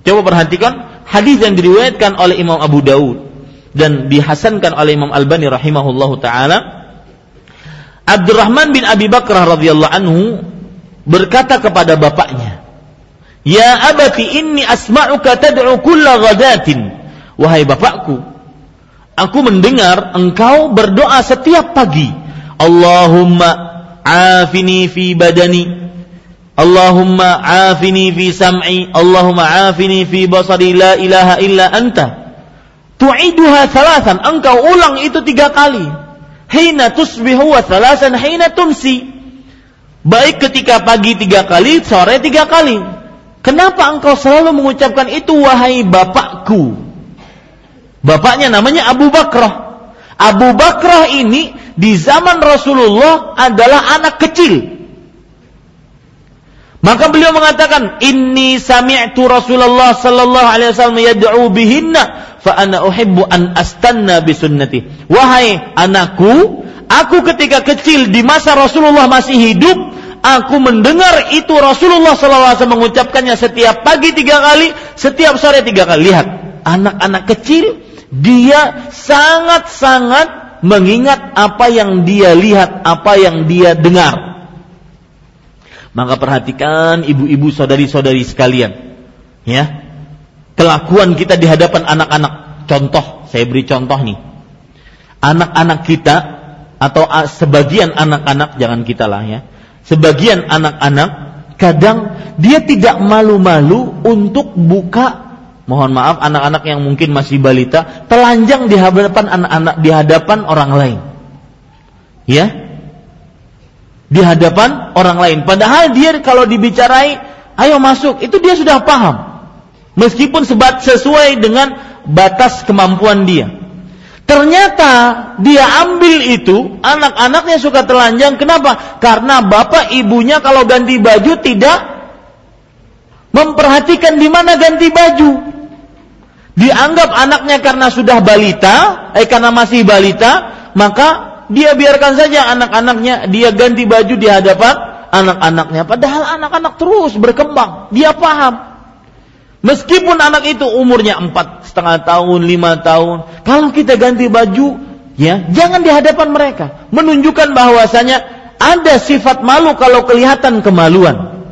Coba perhatikan hadis yang diriwayatkan oleh Imam Abu Daud dan dihasankan oleh Imam Albani rahimahullahu taala. Abdurrahman bin Abi Bakrah radhiyallahu anhu berkata kepada bapaknya, "Ya abati inni asma'uka tad'u kulla ghadatin." Wahai bapakku, aku mendengar engkau berdoa setiap pagi. Allahumma afini fi badani Allahumma afini fi sam'i Allahumma afini fi basari la ilaha illa anta. Tu'iduha thalathan engkau ulang itu tiga kali. Hina tusbihu wa thalathan hina tumsi. Baik ketika pagi tiga kali sore tiga kali. Kenapa engkau selalu mengucapkan itu wahai bapakku bapaknya namanya Abu Bakrah Abu Bakrah ini di zaman Rasulullah adalah anak kecil maka beliau mengatakan, "Inni sami'tu Rasulullah sallallahu alaihi wasallam yad'u bihinna fa ana uhibbu an astanna bi sunnati." Wahai anakku, aku ketika kecil di masa Rasulullah masih hidup, aku mendengar itu Rasulullah sallallahu alaihi wasallam mengucapkannya setiap pagi tiga kali, setiap sore tiga kali. Lihat, anak-anak kecil dia sangat-sangat mengingat apa yang dia lihat, apa yang dia dengar. Maka perhatikan ibu-ibu saudari-saudari sekalian. Ya. Kelakuan kita di hadapan anak-anak. Contoh, saya beri contoh nih. Anak-anak kita atau sebagian anak-anak jangan kita lah ya. Sebagian anak-anak kadang dia tidak malu-malu untuk buka mohon maaf anak-anak yang mungkin masih balita telanjang di hadapan anak-anak di hadapan orang lain. Ya, di hadapan orang lain. Padahal dia kalau dibicarai, ayo masuk, itu dia sudah paham. Meskipun sebat sesuai dengan batas kemampuan dia. Ternyata dia ambil itu, anak-anaknya suka telanjang. Kenapa? Karena bapak ibunya kalau ganti baju tidak memperhatikan di mana ganti baju. Dianggap anaknya karena sudah balita, eh karena masih balita, maka dia biarkan saja anak-anaknya dia ganti baju di hadapan anak-anaknya. Padahal anak-anak terus berkembang. Dia paham. Meskipun anak itu umurnya empat setengah tahun lima tahun kalau kita ganti baju ya jangan di hadapan mereka. Menunjukkan bahwasanya ada sifat malu kalau kelihatan kemaluan.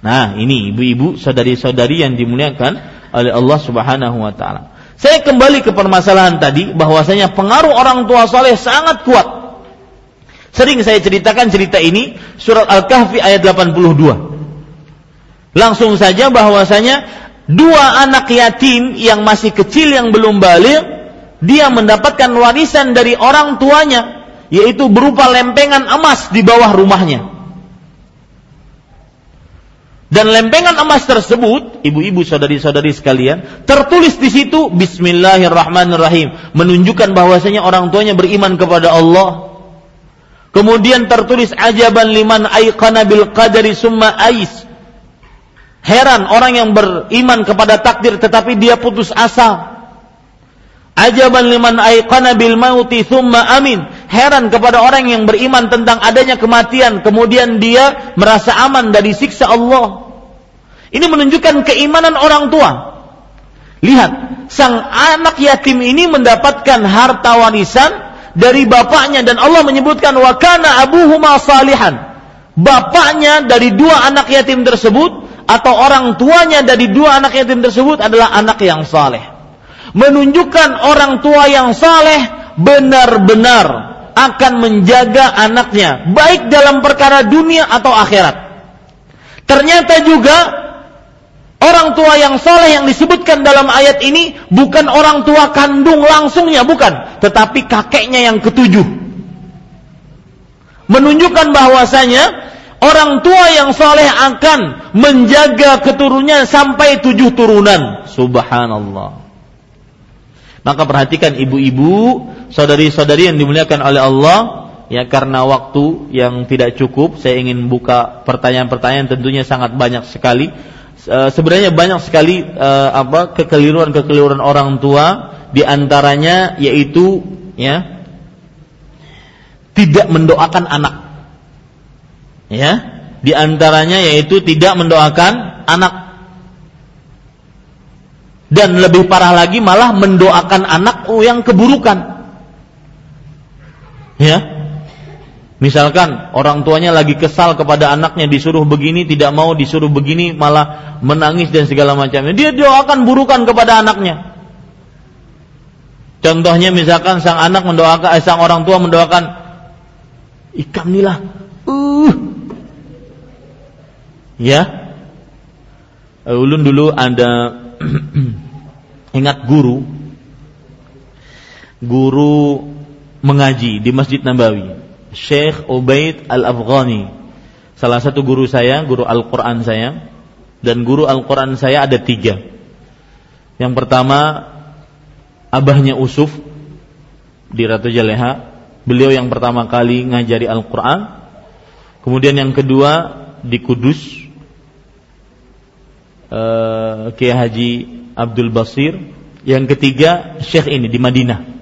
Nah ini ibu-ibu saudari-saudari yang dimuliakan oleh Allah Subhanahu wa taala saya kembali ke permasalahan tadi bahwasanya pengaruh orang tua soleh sangat kuat. Sering saya ceritakan cerita ini surat Al-Kahfi ayat 82. Langsung saja bahwasanya dua anak yatim yang masih kecil yang belum balik dia mendapatkan warisan dari orang tuanya yaitu berupa lempengan emas di bawah rumahnya. Dan lempengan emas tersebut, ibu-ibu saudari-saudari sekalian, tertulis di situ Bismillahirrahmanirrahim, menunjukkan bahwasanya orang tuanya beriman kepada Allah. Kemudian tertulis ajaban liman aiqana bil qadari summa ais. Heran orang yang beriman kepada takdir tetapi dia putus asa. Ajaban liman aiqana bil mauti thumma amin. Heran kepada orang yang beriman tentang adanya kematian kemudian dia merasa aman dari siksa Allah. Ini menunjukkan keimanan orang tua. Lihat, sang anak yatim ini mendapatkan harta warisan dari bapaknya dan Allah menyebutkan wa kana abuhuma salihan. Bapaknya dari dua anak yatim tersebut atau orang tuanya dari dua anak yatim tersebut adalah anak yang saleh. Menunjukkan orang tua yang saleh benar-benar akan menjaga anaknya baik dalam perkara dunia atau akhirat. Ternyata juga Orang tua yang soleh yang disebutkan dalam ayat ini bukan orang tua kandung langsungnya, bukan. Tetapi kakeknya yang ketujuh. Menunjukkan bahwasanya orang tua yang soleh akan menjaga keturunannya sampai tujuh turunan. Subhanallah. Maka perhatikan ibu-ibu, saudari-saudari yang dimuliakan oleh Allah, ya karena waktu yang tidak cukup, saya ingin buka pertanyaan-pertanyaan tentunya sangat banyak sekali sebenarnya banyak sekali uh, apa kekeliruan-kekeliruan orang tua di antaranya yaitu ya tidak mendoakan anak. Ya, di antaranya yaitu tidak mendoakan anak. Dan lebih parah lagi malah mendoakan anak yang keburukan. Ya, Misalkan orang tuanya lagi kesal kepada anaknya disuruh begini tidak mau disuruh begini malah menangis dan segala macamnya. Dia doakan burukan kepada anaknya. Contohnya misalkan sang anak mendoakan eh, sang orang tua mendoakan ikamilah. Uh. Ya. Uh, ulun dulu ada ingat guru guru mengaji di Masjid Nabawi Syekh Ubaid Al-Afghani. Salah satu guru saya, guru Al-Quran saya. Dan guru Al-Quran saya ada tiga. Yang pertama, abahnya Usuf di Ratu Jaleha. Beliau yang pertama kali ngajari Al-Quran. Kemudian yang kedua di Kudus, uh, Kiai Haji Abdul Basir. Yang ketiga Syekh ini di Madinah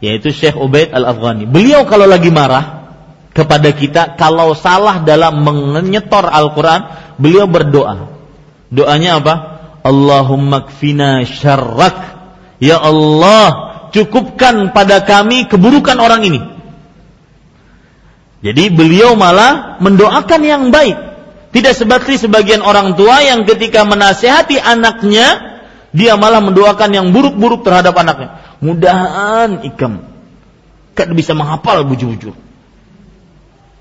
yaitu Syekh Ubaid Al-Afghani. Beliau kalau lagi marah kepada kita kalau salah dalam menyetor Al-Qur'an, beliau berdoa. Doanya apa? Allahumma kfina syarrak. Ya Allah, cukupkan pada kami keburukan orang ini. Jadi beliau malah mendoakan yang baik. Tidak seperti sebagian orang tua yang ketika menasehati anaknya, dia malah mendoakan yang buruk-buruk terhadap anaknya. Mudahan ikam kan bisa menghafal bujur-bujur.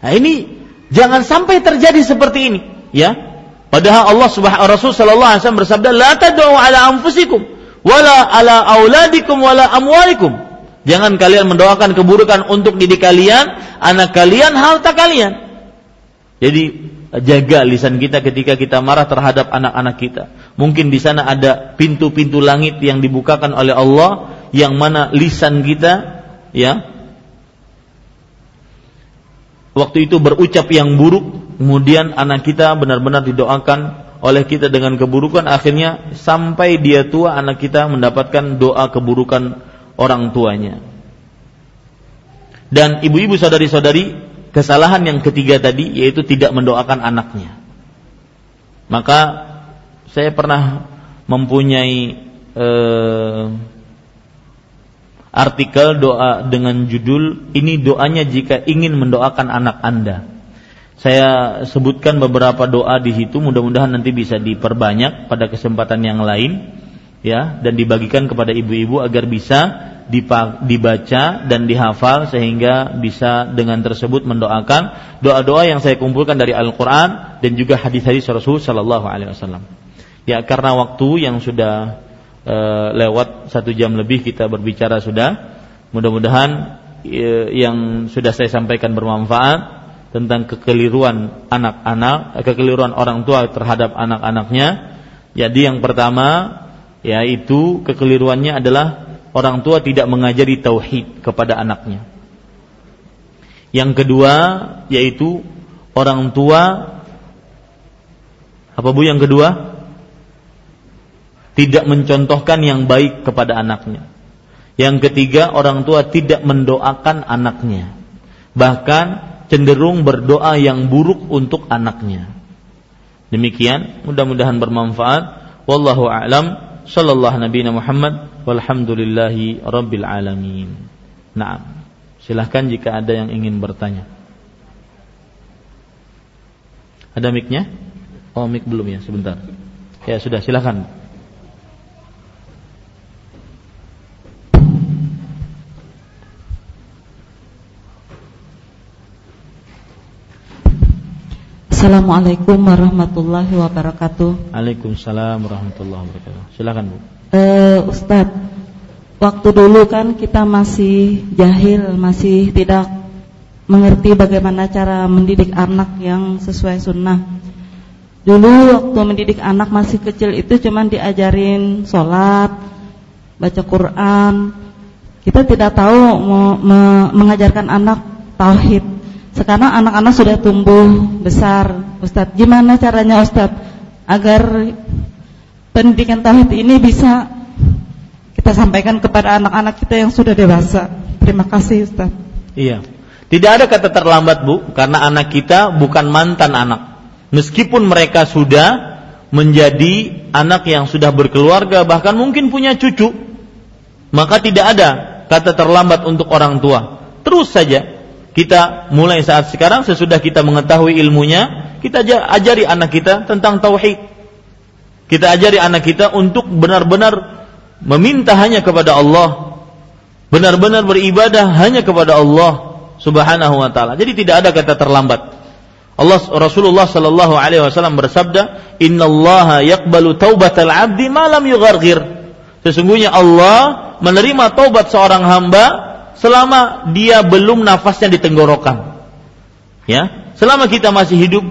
Nah ini jangan sampai terjadi seperti ini, ya. Padahal Allah Subhanahu Rasul sallallahu alaihi wasallam bersabda, "La tad'u ala anfusikum wala ala auladikum wala amwalikum." Jangan kalian mendoakan keburukan untuk diri kalian, anak kalian, harta kalian. Jadi jaga lisan kita ketika kita marah terhadap anak-anak kita. Mungkin di sana ada pintu-pintu langit yang dibukakan oleh Allah yang mana lisan kita ya waktu itu berucap yang buruk. Kemudian anak kita benar-benar didoakan oleh kita dengan keburukan. Akhirnya sampai dia tua anak kita mendapatkan doa keburukan orang tuanya. Dan ibu-ibu saudari-saudari kesalahan yang ketiga tadi yaitu tidak mendoakan anaknya. Maka saya pernah mempunyai eh, artikel doa dengan judul ini doanya jika ingin mendoakan anak Anda. Saya sebutkan beberapa doa di situ mudah-mudahan nanti bisa diperbanyak pada kesempatan yang lain ya dan dibagikan kepada ibu-ibu agar bisa dibaca dan dihafal sehingga bisa dengan tersebut mendoakan doa-doa yang saya kumpulkan dari Al-Qur'an dan juga hadis-hadis Rasul sallallahu alaihi wasallam. Ya karena waktu yang sudah e, lewat satu jam lebih kita berbicara sudah. Mudah-mudahan e, yang sudah saya sampaikan bermanfaat tentang kekeliruan anak-anak, kekeliruan orang tua terhadap anak-anaknya. Jadi yang pertama yaitu kekeliruannya adalah orang tua tidak mengajari tauhid kepada anaknya. Yang kedua yaitu orang tua apa Bu yang kedua? Tidak mencontohkan yang baik kepada anaknya. Yang ketiga, orang tua tidak mendoakan anaknya. Bahkan cenderung berdoa yang buruk untuk anaknya. Demikian, mudah-mudahan bermanfaat. Wallahu a'lam. Sallallahu Nabi Muhammad walhamdulillahi rabbil alamin. Naam. Silahkan jika ada yang ingin bertanya. Ada mic-nya? Oh, mic belum ya, sebentar. Ya, sudah, silahkan. Assalamualaikum warahmatullahi wabarakatuh. Waalaikumsalam warahmatullahi wabarakatuh. Silakan Bu. Uh, Ustadz, waktu dulu kan kita masih jahil, masih tidak mengerti bagaimana cara mendidik anak yang sesuai sunnah. Dulu waktu mendidik anak masih kecil itu cuma diajarin sholat, baca Quran. Kita tidak tahu mengajarkan anak tauhid. Sekarang anak-anak sudah tumbuh besar, Ustadz. Gimana caranya Ustadz agar pendidikan tauhid ini bisa kita sampaikan kepada anak-anak kita yang sudah dewasa. Terima kasih Ustaz. Iya. Tidak ada kata terlambat Bu, karena anak kita bukan mantan anak. Meskipun mereka sudah menjadi anak yang sudah berkeluarga, bahkan mungkin punya cucu, maka tidak ada kata terlambat untuk orang tua. Terus saja kita mulai saat sekarang sesudah kita mengetahui ilmunya, kita ajari anak kita tentang tauhid. Kita ajari anak kita untuk benar-benar meminta hanya kepada Allah, benar-benar beribadah hanya kepada Allah Subhanahu wa taala. Jadi tidak ada kata terlambat. Allah Rasulullah sallallahu alaihi wasallam bersabda, "Innallaha yaqbalu taubatal 'abdi ma lam yughargir." Sesungguhnya Allah menerima taubat seorang hamba selama dia belum nafasnya di tenggorokan. Ya, selama kita masih hidup,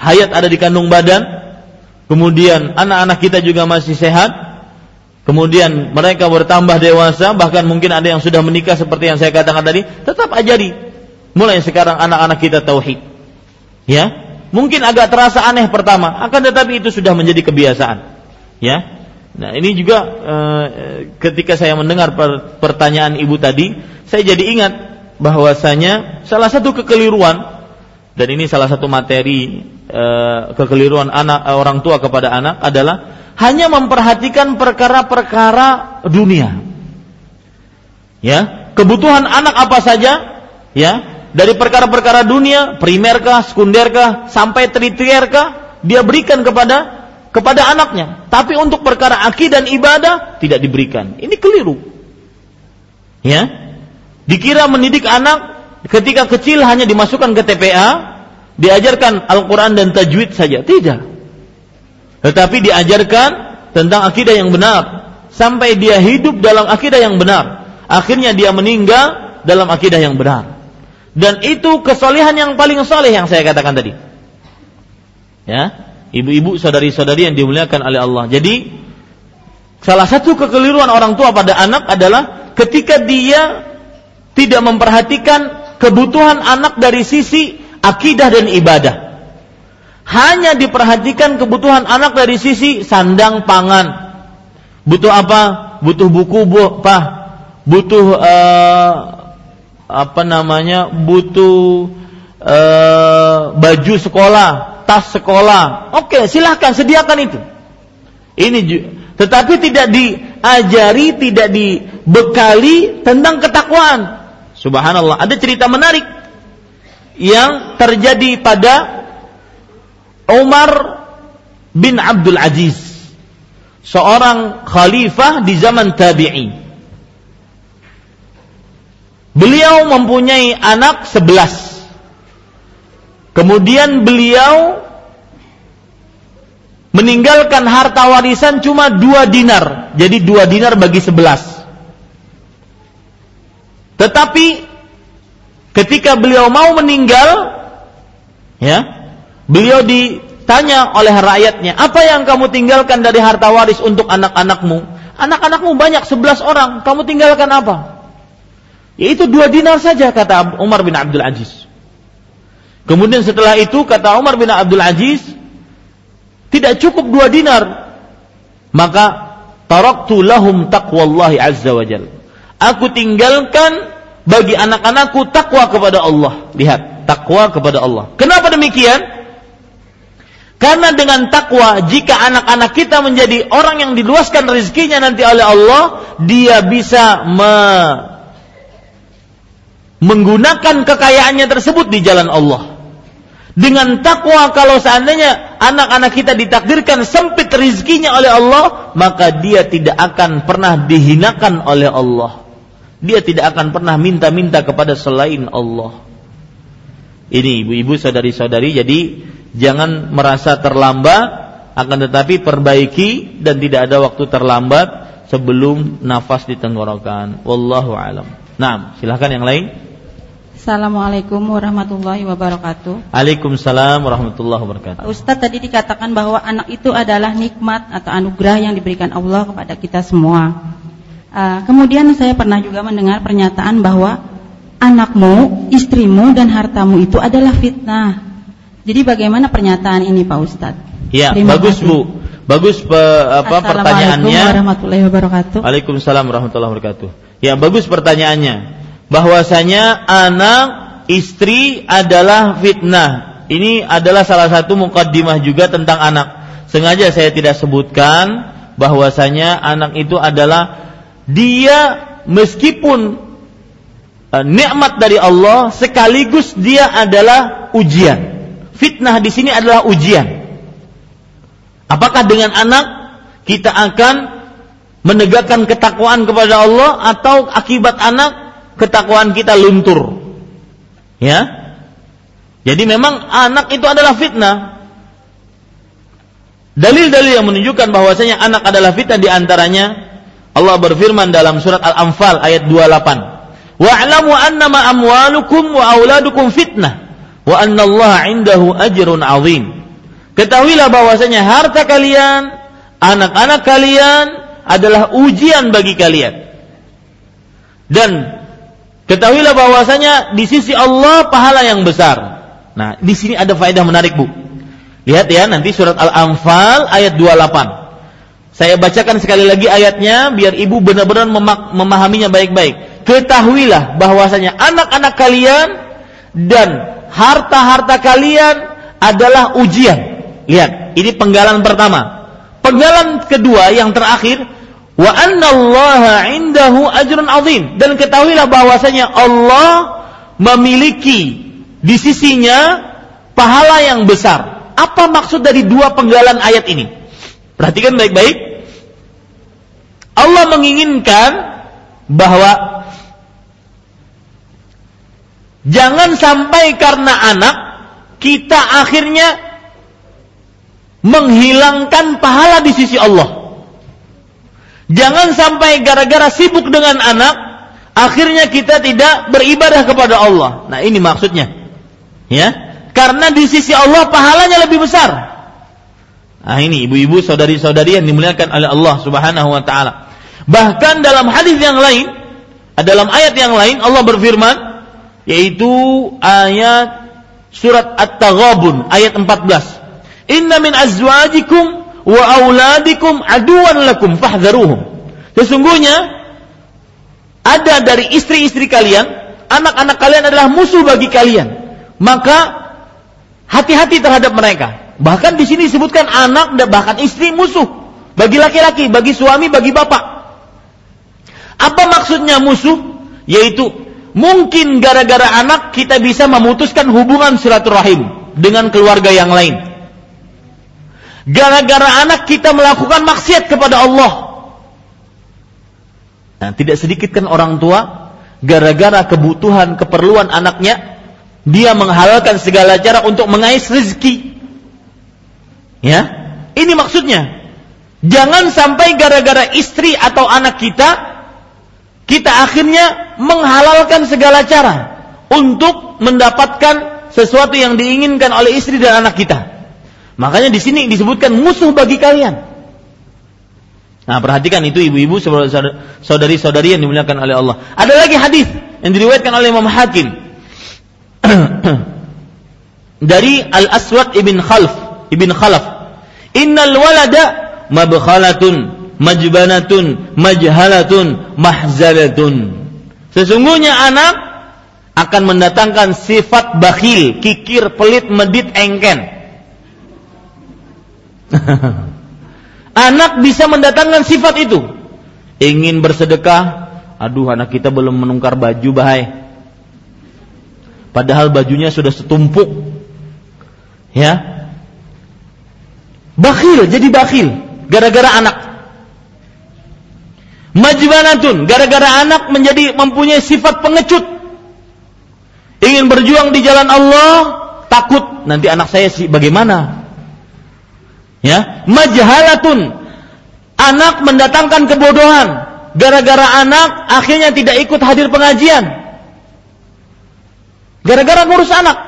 hayat ada di kandung badan, kemudian anak-anak kita juga masih sehat, kemudian mereka bertambah dewasa, bahkan mungkin ada yang sudah menikah seperti yang saya katakan tadi, tetap ajari mulai sekarang anak-anak kita tauhid. Ya, mungkin agak terasa aneh pertama, akan tetapi itu sudah menjadi kebiasaan. Ya, Nah ini juga e, ketika saya mendengar per, pertanyaan ibu tadi, saya jadi ingat bahwasanya salah satu kekeliruan dan ini salah satu materi e, kekeliruan anak orang tua kepada anak adalah hanya memperhatikan perkara-perkara dunia. Ya, kebutuhan anak apa saja, ya, dari perkara-perkara dunia, primerkah, sekunderkah, sampai tertierkah, dia berikan kepada kepada anaknya. Tapi untuk perkara akidah dan ibadah tidak diberikan. Ini keliru. Ya. Dikira mendidik anak ketika kecil hanya dimasukkan ke TPA, diajarkan Al-Qur'an dan tajwid saja. Tidak. Tetapi diajarkan tentang akidah yang benar sampai dia hidup dalam akidah yang benar. Akhirnya dia meninggal dalam akidah yang benar. Dan itu kesolehan yang paling soleh yang saya katakan tadi. Ya, ibu-ibu, saudari-saudari yang dimuliakan oleh Allah. Jadi salah satu kekeliruan orang tua pada anak adalah ketika dia tidak memperhatikan kebutuhan anak dari sisi akidah dan ibadah hanya diperhatikan kebutuhan anak dari sisi sandang pangan. Butuh apa? Butuh buku, bu, apa? Butuh uh, apa namanya? Butuh uh, baju sekolah, tas sekolah. Oke, silahkan sediakan itu. Ini tetapi tidak diajari, tidak dibekali tentang ketakwaan. Subhanallah, ada cerita menarik yang terjadi pada Umar bin Abdul Aziz seorang khalifah di zaman tabi'i beliau mempunyai anak sebelas kemudian beliau meninggalkan harta warisan cuma dua dinar jadi dua dinar bagi sebelas tetapi ketika beliau mau meninggal ya Beliau ditanya oleh rakyatnya, apa yang kamu tinggalkan dari harta waris untuk anak-anakmu? Anak-anakmu banyak, sebelas orang, kamu tinggalkan apa? Yaitu dua dinar saja kata Umar bin Abdul Aziz. Kemudian setelah itu kata Umar bin Abdul Aziz, tidak cukup dua dinar. Maka taraktu lahum taqwallahi azza wa jal. Aku tinggalkan bagi anak-anakku takwa kepada Allah. Lihat, takwa kepada Allah. Kenapa demikian? Karena dengan takwa, jika anak-anak kita menjadi orang yang diluaskan rezekinya nanti oleh Allah, dia bisa me menggunakan kekayaannya tersebut di jalan Allah. Dengan takwa kalau seandainya anak-anak kita ditakdirkan sempit rizkinya oleh Allah, maka dia tidak akan pernah dihinakan oleh Allah. Dia tidak akan pernah minta-minta kepada selain Allah. Ini ibu-ibu saudari-saudari jadi jangan merasa terlambat akan tetapi perbaiki dan tidak ada waktu terlambat sebelum nafas di tenggorokan. Wallahu alam. Nah, silahkan yang lain. Assalamualaikum warahmatullahi wabarakatuh. Waalaikumsalam warahmatullahi wabarakatuh. Ustaz tadi dikatakan bahwa anak itu adalah nikmat atau anugerah yang diberikan Allah kepada kita semua. Uh, kemudian saya pernah juga mendengar pernyataan bahwa anakmu, istrimu dan hartamu itu adalah fitnah. Jadi bagaimana pernyataan ini Pak Ustaz? Ya, Terima bagus kasih. Bu. Bagus pe, apa pertanyaannya. warahmatullahi wabarakatuh. Waalaikumsalam warahmatullahi wabarakatuh. Ya, bagus pertanyaannya bahwasanya anak istri adalah fitnah. Ini adalah salah satu mukaddimah juga tentang anak. Sengaja saya tidak sebutkan bahwasanya anak itu adalah dia meskipun uh, nikmat dari Allah sekaligus dia adalah ujian. Fitnah di sini adalah ujian. Apakah dengan anak kita akan menegakkan ketakwaan kepada Allah atau akibat anak ketakwaan kita luntur. Ya. Jadi memang anak itu adalah fitnah. Dalil-dalil yang menunjukkan bahwasanya anak adalah fitnah di antaranya Allah berfirman dalam surat Al-Anfal ayat 28. Wa'lamu annama amwalukum wa auladukum fitnah wa anna 'indahu ajrun 'azim. Ketahuilah bahwasanya harta kalian, anak-anak kalian adalah ujian bagi kalian. Dan Ketahuilah bahwasanya di sisi Allah pahala yang besar. Nah, di sini ada faedah menarik, Bu. Lihat ya, nanti surat Al-Anfal ayat 28. Saya bacakan sekali lagi ayatnya biar ibu benar-benar memahaminya baik-baik. Ketahuilah bahwasanya anak-anak kalian dan harta-harta kalian adalah ujian. Lihat, ini penggalan pertama. Penggalan kedua yang terakhir wa annallaha indahu ajrun azim dan ketahuilah bahwasanya Allah memiliki di sisinya pahala yang besar. Apa maksud dari dua penggalan ayat ini? Perhatikan baik-baik. Allah menginginkan bahwa jangan sampai karena anak kita akhirnya menghilangkan pahala di sisi Allah. Jangan sampai gara-gara sibuk dengan anak, akhirnya kita tidak beribadah kepada Allah. Nah, ini maksudnya. Ya. Karena di sisi Allah pahalanya lebih besar. Nah, ini ibu-ibu, saudari-saudari yang dimuliakan oleh Allah Subhanahu wa taala. Bahkan dalam hadis yang lain, dalam ayat yang lain Allah berfirman yaitu ayat surat At-Taghabun ayat 14. Inna min azwajikum wa auladikum aduan lakum fahdharuhum. Sesungguhnya ada dari istri-istri kalian, anak-anak kalian adalah musuh bagi kalian. Maka hati-hati terhadap mereka. Bahkan di sini disebutkan anak dan bahkan istri musuh bagi laki-laki, bagi suami, bagi bapak. Apa maksudnya musuh? Yaitu mungkin gara-gara anak kita bisa memutuskan hubungan silaturahim dengan keluarga yang lain Gara-gara anak kita melakukan maksiat kepada Allah. Nah, tidak sedikit kan orang tua gara-gara kebutuhan keperluan anaknya dia menghalalkan segala cara untuk mengais rezeki. Ya, ini maksudnya. Jangan sampai gara-gara istri atau anak kita kita akhirnya menghalalkan segala cara untuk mendapatkan sesuatu yang diinginkan oleh istri dan anak kita. Makanya di sini disebutkan musuh bagi kalian. Nah, perhatikan itu ibu-ibu saudari-saudari yang dimuliakan oleh Allah. Ada lagi hadis yang diriwayatkan oleh Imam Hakim dari Al Aswad ibn Khalf ibn Khalaf innal walada mabkhalatun majbanatun majhalatun mahzalatun sesungguhnya anak akan mendatangkan sifat bakhil kikir pelit medit engken anak bisa mendatangkan sifat itu. Ingin bersedekah aduh anak kita belum menungkar baju bahai. Padahal bajunya sudah setumpuk. Ya. Bakhil jadi bakhil. Gara-gara anak. Majbanatun gara-gara anak menjadi mempunyai sifat pengecut. Ingin berjuang di jalan Allah takut nanti anak saya sih bagaimana ya? Majhalatun. Anak mendatangkan kebodohan. Gara-gara anak akhirnya tidak ikut hadir pengajian. Gara-gara ngurus anak.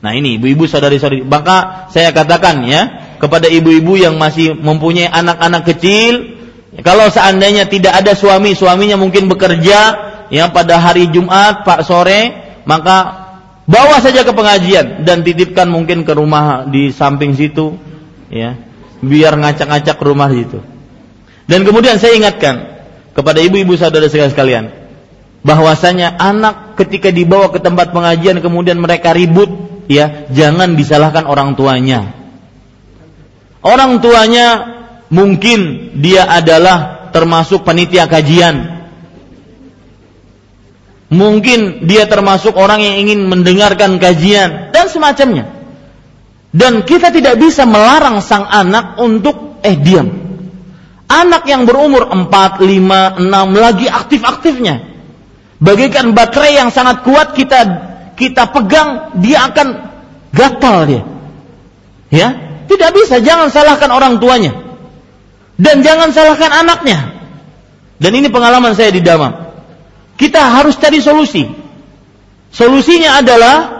Nah ini ibu-ibu saudari-saudari, maka saya katakan ya kepada ibu-ibu yang masih mempunyai anak-anak kecil, kalau seandainya tidak ada suami, suaminya mungkin bekerja ya pada hari Jumat Pak sore, maka bawa saja ke pengajian dan titipkan mungkin ke rumah di samping situ ya, biar ngacak-ngacak rumah situ. Dan kemudian saya ingatkan kepada ibu-ibu saudara sekalian bahwasanya anak ketika dibawa ke tempat pengajian kemudian mereka ribut ya jangan disalahkan orang tuanya. Orang tuanya mungkin dia adalah termasuk panitia kajian. Mungkin dia termasuk orang yang ingin mendengarkan kajian dan semacamnya. Dan kita tidak bisa melarang sang anak untuk eh diam. Anak yang berumur 4, 5, 6 lagi aktif-aktifnya. Bagaikan baterai yang sangat kuat kita kita pegang, dia akan gatal dia. Ya, tidak bisa. Jangan salahkan orang tuanya. Dan jangan salahkan anaknya. Dan ini pengalaman saya di Damam. Kita harus cari solusi. Solusinya adalah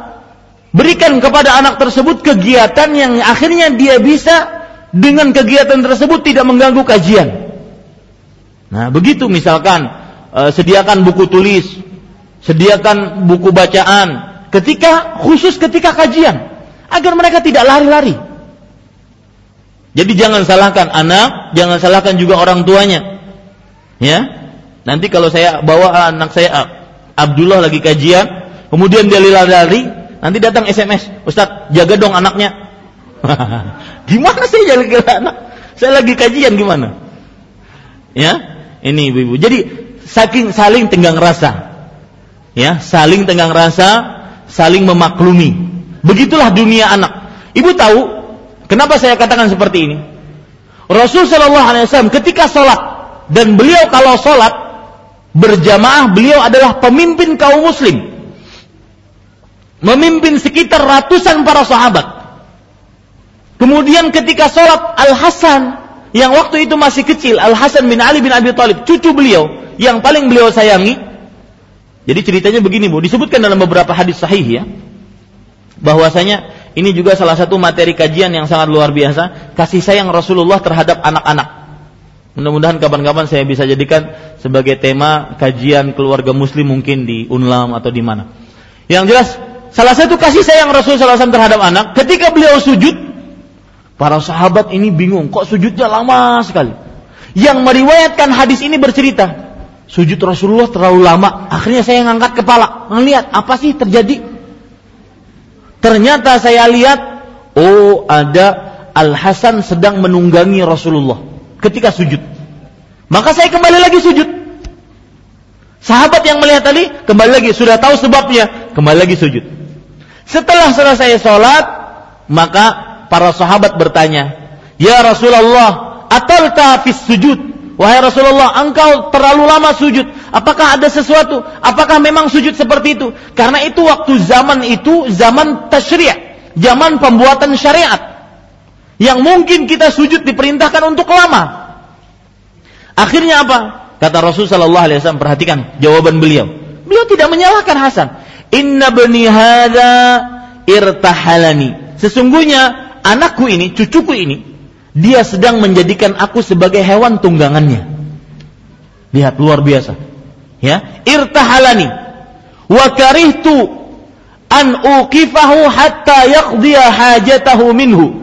berikan kepada anak tersebut kegiatan yang akhirnya dia bisa dengan kegiatan tersebut tidak mengganggu kajian. Nah, begitu misalkan eh, sediakan buku tulis, sediakan buku bacaan, ketika khusus ketika kajian agar mereka tidak lari-lari. Jadi jangan salahkan anak, jangan salahkan juga orang tuanya. Ya. Nanti kalau saya bawa anak saya Abdullah lagi kajian, kemudian dia lari-lari, nanti datang SMS, Ustaz, jaga dong anaknya. gimana sih jaga anak? Saya lagi kajian gimana? Ya, ini ibu-ibu. Jadi saking saling tenggang rasa. Ya, saling tenggang rasa saling memaklumi. Begitulah dunia anak. Ibu tahu kenapa saya katakan seperti ini? Rasul Shallallahu Alaihi Wasallam ketika sholat dan beliau kalau sholat berjamaah beliau adalah pemimpin kaum muslim, memimpin sekitar ratusan para sahabat. Kemudian ketika sholat Al Hasan yang waktu itu masih kecil, Al Hasan bin Ali bin Abi Thalib, cucu beliau yang paling beliau sayangi, jadi ceritanya begini Bu, disebutkan dalam beberapa hadis sahih ya. Bahwasanya ini juga salah satu materi kajian yang sangat luar biasa, kasih sayang Rasulullah terhadap anak-anak. Mudah-mudahan kapan-kapan saya bisa jadikan sebagai tema kajian keluarga muslim mungkin di Unlam atau di mana. Yang jelas, salah satu kasih sayang Rasulullah SAW terhadap anak, ketika beliau sujud, para sahabat ini bingung, kok sujudnya lama sekali. Yang meriwayatkan hadis ini bercerita, sujud Rasulullah terlalu lama. Akhirnya saya ngangkat kepala, melihat apa sih terjadi. Ternyata saya lihat, oh ada Al Hasan sedang menunggangi Rasulullah ketika sujud. Maka saya kembali lagi sujud. Sahabat yang melihat tadi kembali lagi sudah tahu sebabnya, kembali lagi sujud. Setelah selesai sholat, maka para sahabat bertanya, Ya Rasulullah, atalta fis sujud? Wahai Rasulullah, engkau terlalu lama sujud. Apakah ada sesuatu? Apakah memang sujud seperti itu? Karena itu waktu zaman itu zaman tasyri', zaman pembuatan syariat. Yang mungkin kita sujud diperintahkan untuk lama. Akhirnya apa? Kata Rasul sallallahu alaihi wasallam, perhatikan jawaban beliau. Beliau tidak menyalahkan Hasan. Inna bani hadza irtahalani. Sesungguhnya anakku ini, cucuku ini dia sedang menjadikan aku sebagai hewan tunggangannya. Lihat luar biasa. Ya, irtahalani wa karihtu an uqifahu hatta yaqdiya hajatahu minhu.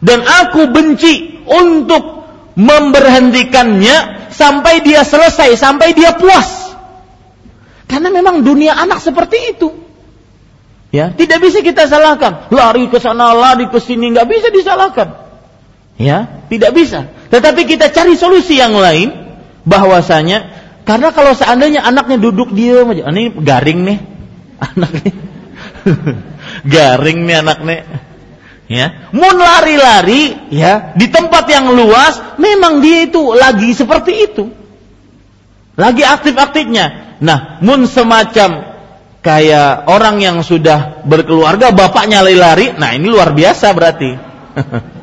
Dan aku benci untuk memberhentikannya sampai dia selesai, sampai dia puas. Karena memang dunia anak seperti itu. Ya, tidak bisa kita salahkan. Lari ke sana, lari ke sini, nggak bisa disalahkan. Ya, tidak bisa. Tetapi kita cari solusi yang lain bahwasanya karena kalau seandainya anaknya duduk diam aja, ini garing nih anaknya. garing nih anaknya. Ya, mun lari-lari ya di tempat yang luas, memang dia itu lagi seperti itu. Lagi aktif-aktifnya. Nah, mun semacam kayak orang yang sudah berkeluarga, bapaknya lari-lari, nah ini luar biasa berarti.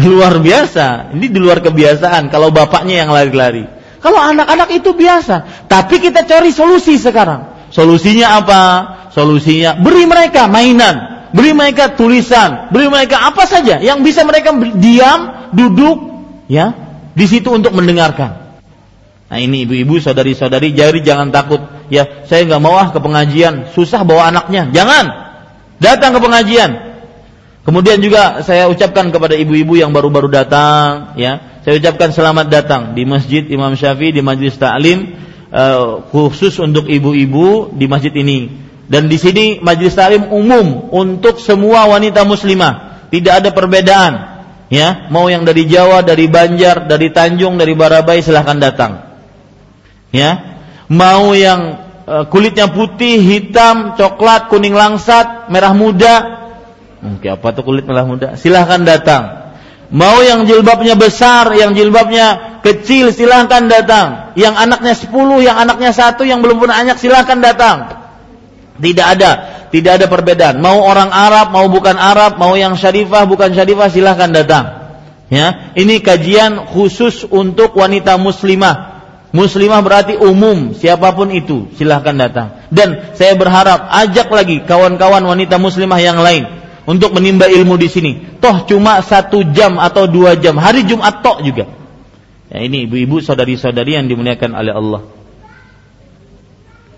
Luar biasa. Ini di luar kebiasaan kalau bapaknya yang lari-lari. Kalau anak-anak itu biasa. Tapi kita cari solusi sekarang. Solusinya apa? Solusinya beri mereka mainan, beri mereka tulisan, beri mereka apa saja yang bisa mereka diam, duduk, ya, di situ untuk mendengarkan. Nah ini ibu-ibu, saudari-saudari, jadi jangan takut. Ya, saya nggak mau ah ke pengajian, susah bawa anaknya. Jangan, datang ke pengajian. Kemudian juga saya ucapkan kepada ibu-ibu yang baru-baru datang, ya, saya ucapkan selamat datang di Masjid Imam Syafi'i di Majlis Ta'lim uh, khusus untuk ibu-ibu di masjid ini. Dan di sini Majlis Ta'lim umum untuk semua wanita muslimah, tidak ada perbedaan. Ya, mau yang dari Jawa, dari Banjar, dari Tanjung, dari Barabai silahkan datang. Ya, mau yang uh, kulitnya putih, hitam, coklat, kuning langsat, merah muda, Mungkin apa tuh kulit merah muda? Silahkan datang. Mau yang jilbabnya besar, yang jilbabnya kecil, silahkan datang. Yang anaknya sepuluh, yang anaknya satu, yang belum punya anak, silahkan datang. Tidak ada, tidak ada perbedaan. Mau orang Arab, mau bukan Arab, mau yang syarifah, bukan syarifah, silahkan datang. Ya, ini kajian khusus untuk wanita muslimah. Muslimah berarti umum, siapa pun itu, silahkan datang. Dan saya berharap ajak lagi kawan-kawan wanita muslimah yang lain untuk menimba ilmu di sini. Toh cuma satu jam atau dua jam. Hari Jumat toh juga. Ya, ini ibu-ibu saudari-saudari yang dimuliakan oleh Allah.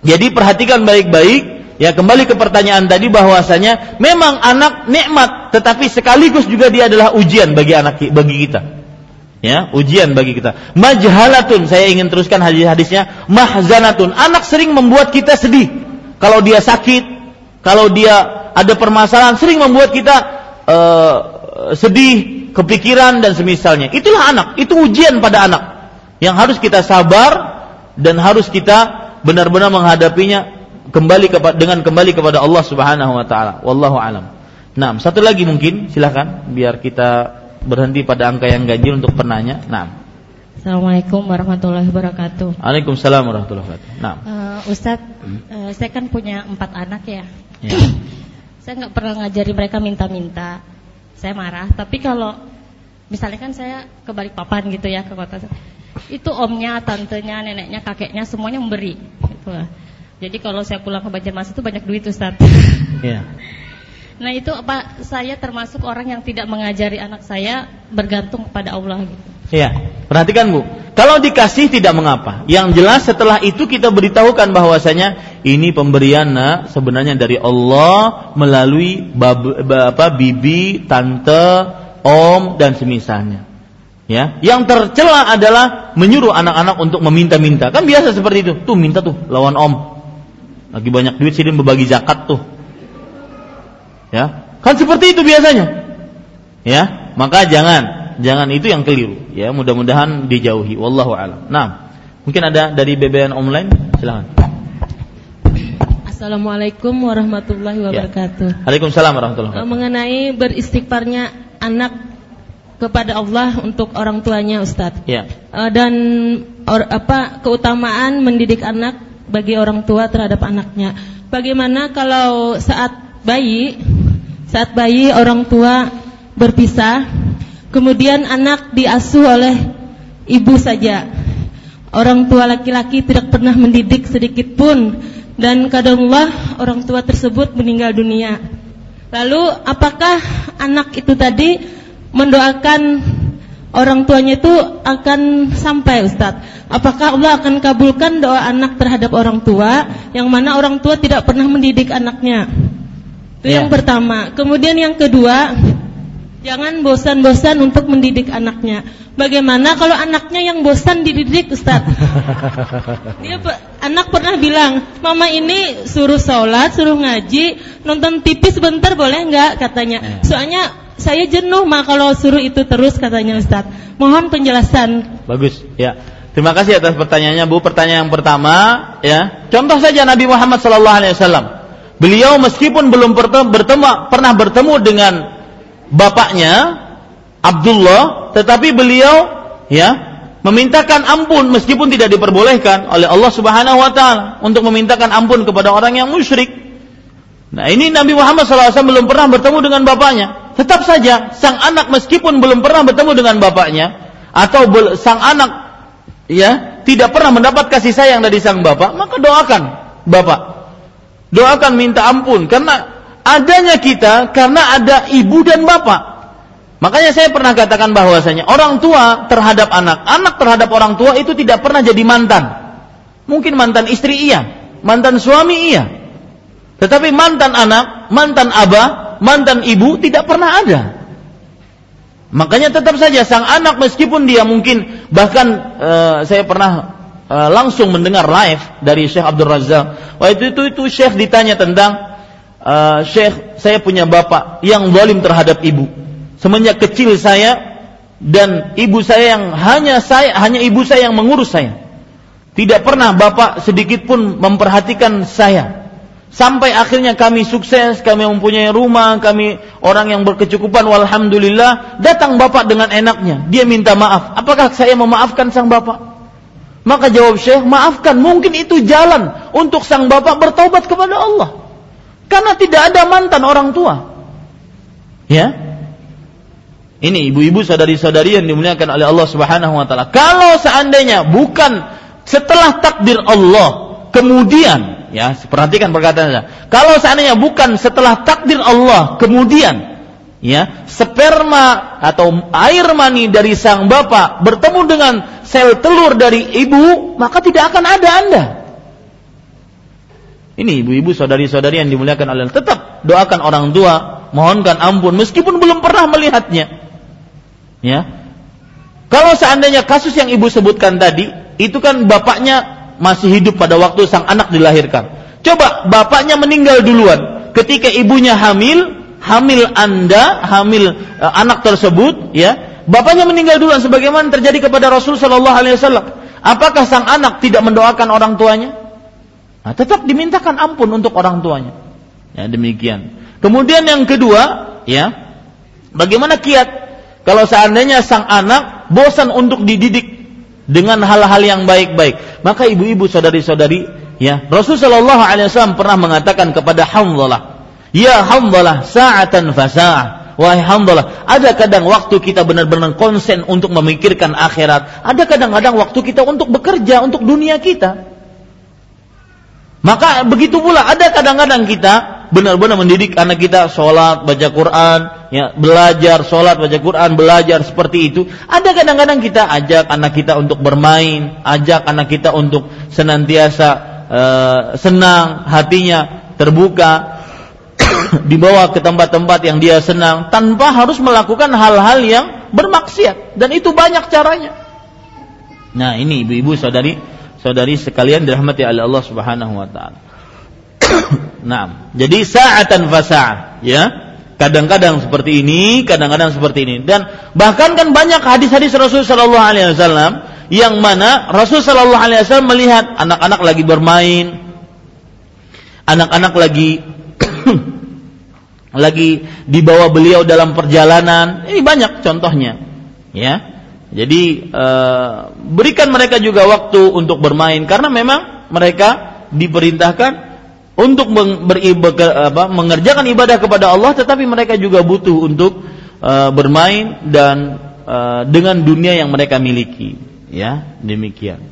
Jadi perhatikan baik-baik. Ya kembali ke pertanyaan tadi bahwasanya memang anak nikmat, tetapi sekaligus juga dia adalah ujian bagi anak bagi kita. Ya, ujian bagi kita. Majhalatun, saya ingin teruskan hadis-hadisnya. Mahzanatun, anak sering membuat kita sedih. Kalau dia sakit, kalau dia ada permasalahan sering membuat kita uh, sedih, kepikiran dan semisalnya. Itulah anak, itu ujian pada anak yang harus kita sabar dan harus kita benar-benar menghadapinya kembali kepada dengan kembali kepada Allah Subhanahu wa taala. Wallahu alam. Nah, satu lagi mungkin silahkan biar kita berhenti pada angka yang ganjil untuk penanya. Nah. Assalamualaikum warahmatullahi wabarakatuh. Waalaikumsalam warahmatullahi wabarakatuh. Nah, uh, Ustadz, uh, saya kan punya empat anak ya. ya. saya nggak pernah ngajari mereka minta-minta saya marah tapi kalau misalnya kan saya ke Balikpapan gitu ya ke kota itu omnya tantenya neneknya kakeknya semuanya memberi gitu lah jadi kalau saya pulang ke Banjarmasin itu banyak duit Ustaz yeah. nah itu apa saya termasuk orang yang tidak mengajari anak saya bergantung kepada Allah gitu Iya, perhatikan Bu. Kalau dikasih tidak mengapa. Yang jelas setelah itu kita beritahukan bahwasanya ini pemberian nak sebenarnya dari Allah melalui bab, apa bibi, tante, om dan semisalnya. Ya, yang tercela adalah menyuruh anak-anak untuk meminta-minta. Kan biasa seperti itu. Tuh minta tuh lawan om. Lagi banyak duit sini berbagi zakat tuh. Ya, kan seperti itu biasanya. Ya, maka jangan jangan itu yang keliru. Ya mudah-mudahan dijauhi. Wallahu alam. Nah mungkin ada dari BBN online? Silakan. Assalamualaikum warahmatullahi ya. wabarakatuh. Ya. Waalaikumsalam warahmatullahi wabarakatuh. mengenai beristighfarnya anak kepada Allah untuk orang tuanya Ustadz ya. Eh, dan or, apa keutamaan mendidik anak bagi orang tua terhadap anaknya. Bagaimana kalau saat bayi saat bayi orang tua berpisah Kemudian anak diasuh oleh ibu saja. Orang tua laki-laki tidak pernah mendidik sedikit pun dan kadanglah orang tua tersebut meninggal dunia. Lalu apakah anak itu tadi mendoakan orang tuanya itu akan sampai Ustadz. Apakah Allah akan kabulkan doa anak terhadap orang tua yang mana orang tua tidak pernah mendidik anaknya? Itu ya. yang pertama. Kemudian yang kedua, jangan bosan-bosan untuk mendidik anaknya. Bagaimana kalau anaknya yang bosan dididik Ustadz? Dia anak pernah bilang, "Mama ini suruh sholat, suruh ngaji, nonton TV sebentar boleh nggak?" katanya. Ya. Soalnya saya jenuh mah kalau suruh itu terus katanya Ustaz. Mohon penjelasan. Bagus, ya. Terima kasih atas pertanyaannya Bu. Pertanyaan yang pertama, ya. Contoh saja Nabi Muhammad sallallahu alaihi wasallam. Beliau meskipun belum bertemu, pernah bertemu dengan bapaknya Abdullah, tetapi beliau ya memintakan ampun meskipun tidak diperbolehkan oleh Allah Subhanahu wa taala untuk memintakan ampun kepada orang yang musyrik. Nah, ini Nabi Muhammad SAW belum pernah bertemu dengan bapaknya. Tetap saja sang anak meskipun belum pernah bertemu dengan bapaknya atau sang anak ya tidak pernah mendapat kasih sayang dari sang bapak, maka doakan bapak. Doakan minta ampun karena adanya kita karena ada ibu dan bapak. Makanya saya pernah katakan bahwasanya orang tua terhadap anak, anak terhadap orang tua itu tidak pernah jadi mantan. Mungkin mantan istri iya, mantan suami iya. Tetapi mantan anak, mantan abah, mantan ibu tidak pernah ada. Makanya tetap saja sang anak meskipun dia mungkin bahkan uh, saya pernah uh, langsung mendengar live dari Syekh Abdul Razak. Waktu itu itu Syekh ditanya tentang uh, Syekh saya punya bapak yang zalim terhadap ibu. Semenjak kecil saya dan ibu saya yang hanya saya hanya ibu saya yang mengurus saya. Tidak pernah bapak sedikit pun memperhatikan saya. Sampai akhirnya kami sukses, kami mempunyai rumah, kami orang yang berkecukupan, walhamdulillah. Datang bapak dengan enaknya, dia minta maaf. Apakah saya memaafkan sang bapak? Maka jawab Syekh, maafkan. Mungkin itu jalan untuk sang bapak bertobat kepada Allah. Karena tidak ada mantan orang tua. Ya. Ini ibu-ibu saudari-saudari yang dimuliakan oleh Allah Subhanahu wa taala. Kalau seandainya bukan setelah takdir Allah, kemudian Ya, perhatikan perkataannya. Kalau seandainya bukan setelah takdir Allah, kemudian ya, sperma atau air mani dari sang bapak bertemu dengan sel telur dari ibu, maka tidak akan ada Anda. Ini ibu-ibu saudari-saudari yang dimuliakan Allah. Tetap doakan orang tua, mohonkan ampun meskipun belum pernah melihatnya. Ya. Kalau seandainya kasus yang ibu sebutkan tadi, itu kan bapaknya masih hidup pada waktu sang anak dilahirkan. Coba bapaknya meninggal duluan. Ketika ibunya hamil, hamil Anda, hamil uh, anak tersebut, ya, bapaknya meninggal duluan sebagaimana terjadi kepada Rasul Shallallahu Alaihi Wasallam. Apakah sang anak tidak mendoakan orang tuanya? Nah, tetap dimintakan ampun untuk orang tuanya. Ya, demikian. Kemudian yang kedua, ya, bagaimana kiat kalau seandainya sang anak bosan untuk dididik dengan hal-hal yang baik-baik. Maka ibu-ibu saudari-saudari, ya, Rasulullah Shallallahu alaihi wasallam pernah mengatakan kepada Hamdalah, "Ya Hamdalah, sa'atan fasa'ah." Wahai Hamdalah, ada kadang waktu kita benar-benar konsen untuk memikirkan akhirat, ada kadang-kadang waktu kita untuk bekerja untuk dunia kita. Maka begitu pula ada kadang-kadang kita benar-benar mendidik anak kita sholat, baca Quran, ya belajar sholat, baca Quran, belajar seperti itu. Ada kadang-kadang kita ajak anak kita untuk bermain, ajak anak kita untuk senantiasa uh, senang, hatinya terbuka, dibawa ke tempat-tempat yang dia senang tanpa harus melakukan hal-hal yang bermaksiat dan itu banyak caranya. Nah, ini ibu-ibu saudari saudari sekalian dirahmati oleh Allah Subhanahu wa taala. nah, jadi sa'atan fasa'ah, ya. Kadang-kadang seperti ini, kadang-kadang seperti ini. Dan bahkan kan banyak hadis-hadis Rasul sallallahu alaihi wasallam yang mana Rasul sallallahu alaihi wasallam melihat anak-anak lagi bermain, anak-anak lagi lagi dibawa beliau dalam perjalanan. Ini banyak contohnya. Ya. Jadi uh, berikan mereka juga waktu untuk bermain karena memang mereka diperintahkan untuk apa, mengerjakan ibadah kepada Allah tetapi mereka juga butuh untuk uh, bermain dan uh, dengan dunia yang mereka miliki ya demikian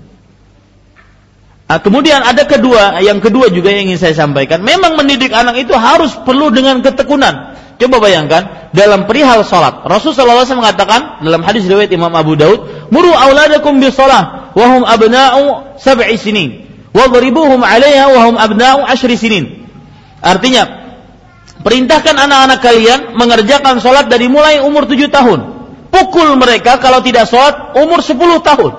nah, kemudian ada kedua yang kedua juga yang ingin saya sampaikan memang mendidik anak itu harus perlu dengan ketekunan coba bayangkan dalam perihal salat. Rasulullah SAW mengatakan dalam hadis riwayat Imam Abu Daud, "Muru auladakum bis salah wa hum abna'u sab'i sinin, wadribuhum 'alaiha wa hum abna'u ashri sinin." Artinya, perintahkan anak-anak kalian mengerjakan salat dari mulai umur 7 tahun. Pukul mereka kalau tidak salat umur 10 tahun.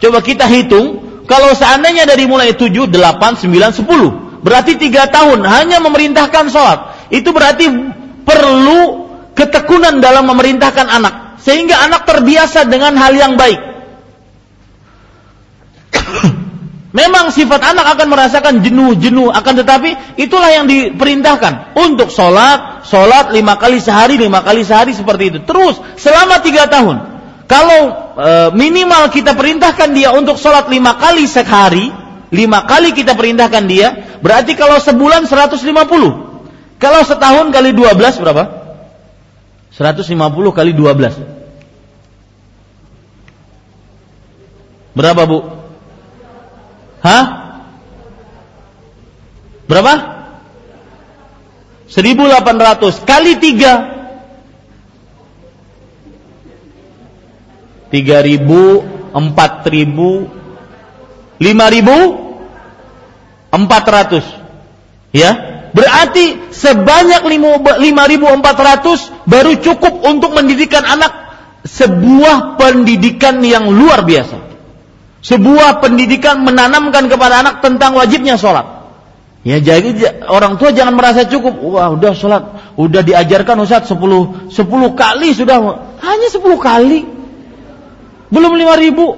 Coba kita hitung, kalau seandainya dari mulai 7, 8, 9, 10, berarti 3 tahun hanya memerintahkan sholat. Itu berarti perlu ketekunan dalam memerintahkan anak. Sehingga anak terbiasa dengan hal yang baik. Memang sifat anak akan merasakan jenuh-jenuh, akan tetapi itulah yang diperintahkan untuk sholat, sholat lima kali sehari, lima kali sehari seperti itu. Terus selama tiga tahun. Kalau e, minimal kita perintahkan dia untuk sholat lima kali sehari, lima kali kita perintahkan dia, berarti kalau sebulan 150. Kalau setahun kali 12 berapa? 150 kali 12. Berapa bu? Hah? Berapa? 1800 kali 3 tiga ribu, empat ribu, lima ribu, empat ratus. Ya, berarti sebanyak lima ribu empat ratus baru cukup untuk mendidikkan anak sebuah pendidikan yang luar biasa. Sebuah pendidikan menanamkan kepada anak tentang wajibnya sholat. Ya jadi orang tua jangan merasa cukup. Wah udah sholat, udah diajarkan Ustaz sepuluh sepuluh kali sudah. Hanya sepuluh kali. Belum lima ribu.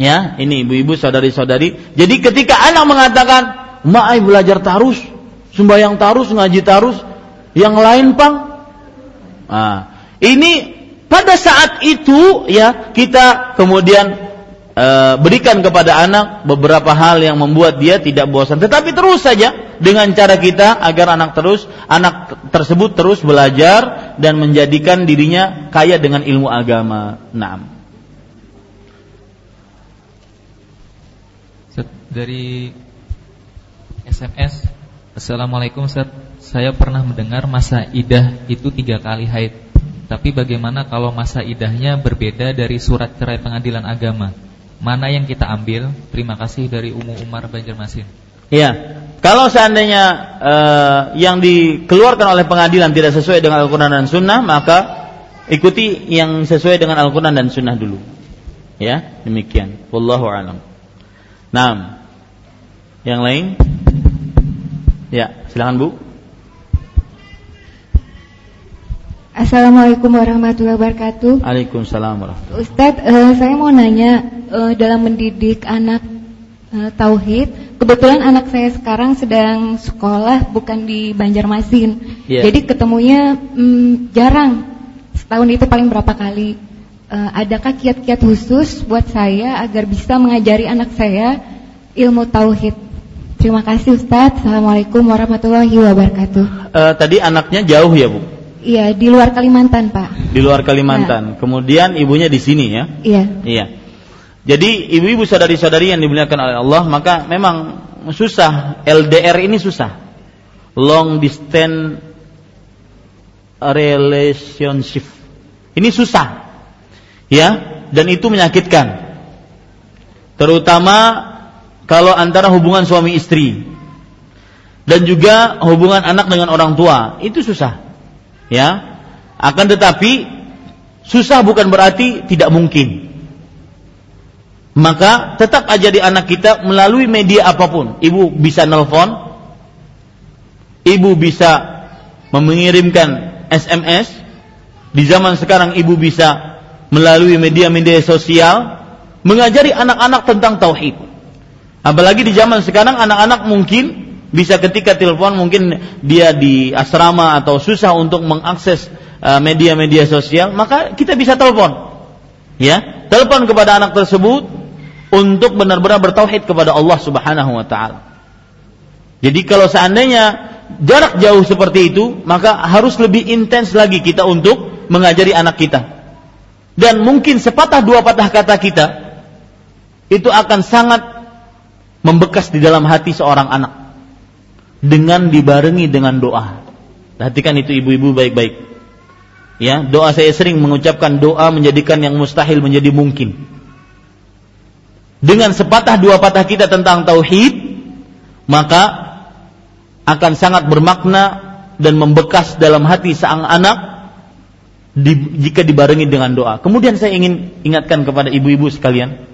Ya, ini ibu-ibu saudari-saudari. Jadi ketika anak mengatakan, "Mak belajar tarus, sembahyang tarus, ngaji tarus, yang lain pang." Nah, ini pada saat itu ya kita kemudian e, berikan kepada anak beberapa hal yang membuat dia tidak bosan. Tetapi terus saja dengan cara kita agar anak terus anak tersebut terus belajar dan menjadikan dirinya kaya dengan ilmu agama. Nah. Dari SMS Assalamualaikum Ustaz Saya pernah mendengar masa idah itu tiga kali haid Tapi bagaimana kalau masa idahnya berbeda dari surat cerai pengadilan agama mana yang kita ambil? Terima kasih dari Umu Umar Banjarmasin. Iya. Kalau seandainya uh, yang dikeluarkan oleh pengadilan tidak sesuai dengan Al-Quran dan Sunnah, maka ikuti yang sesuai dengan Al-Quran dan Sunnah dulu. Ya, demikian. Wallahu a'lam. Nah, yang lain? Ya, silakan Bu. Assalamualaikum warahmatullahi wabarakatuh. Waalaikumsalam warahmatullahi Ustadz, uh, saya mau nanya uh, dalam mendidik anak uh, tauhid, kebetulan anak saya sekarang sedang sekolah bukan di Banjarmasin, yeah. jadi ketemunya um, jarang. Setahun itu paling berapa kali? Uh, adakah kiat-kiat khusus buat saya agar bisa mengajari anak saya ilmu tauhid? Terima kasih Ustadz. Assalamualaikum warahmatullahi wabarakatuh. Uh, tadi anaknya jauh ya Bu? Iya, di luar Kalimantan, Pak. Di luar Kalimantan. Ya. Kemudian ibunya di sini ya? Iya. Iya. Jadi ibu-ibu saudari-saudari yang dimuliakan oleh Allah, maka memang susah LDR ini susah. Long distance relationship. Ini susah. Ya, dan itu menyakitkan. Terutama kalau antara hubungan suami istri dan juga hubungan anak dengan orang tua, itu susah ya. Akan tetapi susah bukan berarti tidak mungkin. Maka tetap aja di anak kita melalui media apa pun. Ibu bisa nelpon ibu bisa mengirimkan SMS di zaman sekarang ibu bisa melalui media-media sosial mengajari anak-anak tentang tauhid. Apalagi di zaman sekarang anak-anak mungkin bisa ketika telepon mungkin dia di asrama atau susah untuk mengakses uh, media-media sosial, maka kita bisa telepon. Ya, telepon kepada anak tersebut untuk benar-benar bertauhid kepada Allah Subhanahu wa taala. Jadi kalau seandainya jarak jauh seperti itu, maka harus lebih intens lagi kita untuk mengajari anak kita. Dan mungkin sepatah dua patah kata kita itu akan sangat membekas di dalam hati seorang anak dengan dibarengi dengan doa. Perhatikan itu ibu-ibu baik-baik. Ya, doa saya sering mengucapkan doa menjadikan yang mustahil menjadi mungkin. Dengan sepatah dua patah kita tentang tauhid, maka akan sangat bermakna dan membekas dalam hati sang anak di, jika dibarengi dengan doa. Kemudian saya ingin ingatkan kepada ibu-ibu sekalian,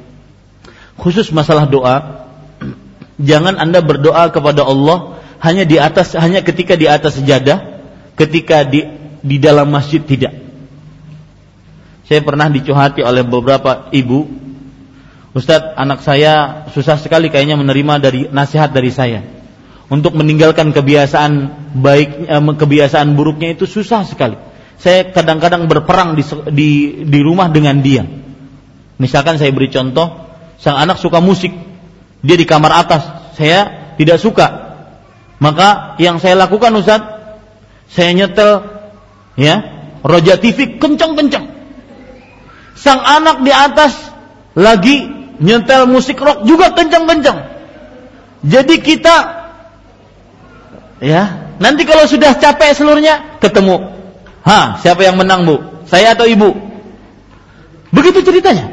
khusus masalah doa, jangan anda berdoa kepada Allah hanya di atas hanya ketika di atas sejadah, ketika di di dalam masjid tidak. Saya pernah dicuhati oleh beberapa ibu, Ustadz anak saya susah sekali kayaknya menerima dari nasihat dari saya. Untuk meninggalkan kebiasaan baik eh, kebiasaan buruknya itu susah sekali. Saya kadang-kadang berperang di, di di rumah dengan dia. Misalkan saya beri contoh, sang anak suka musik, dia di kamar atas, saya tidak suka. Maka yang saya lakukan Ustaz, saya nyetel ya Roja TV kencang-kencang sang anak di atas lagi nyetel musik rock juga kencang-kencang jadi kita ya nanti kalau sudah capek seluruhnya ketemu. Ha siapa yang menang bu? Saya atau ibu? Begitu ceritanya.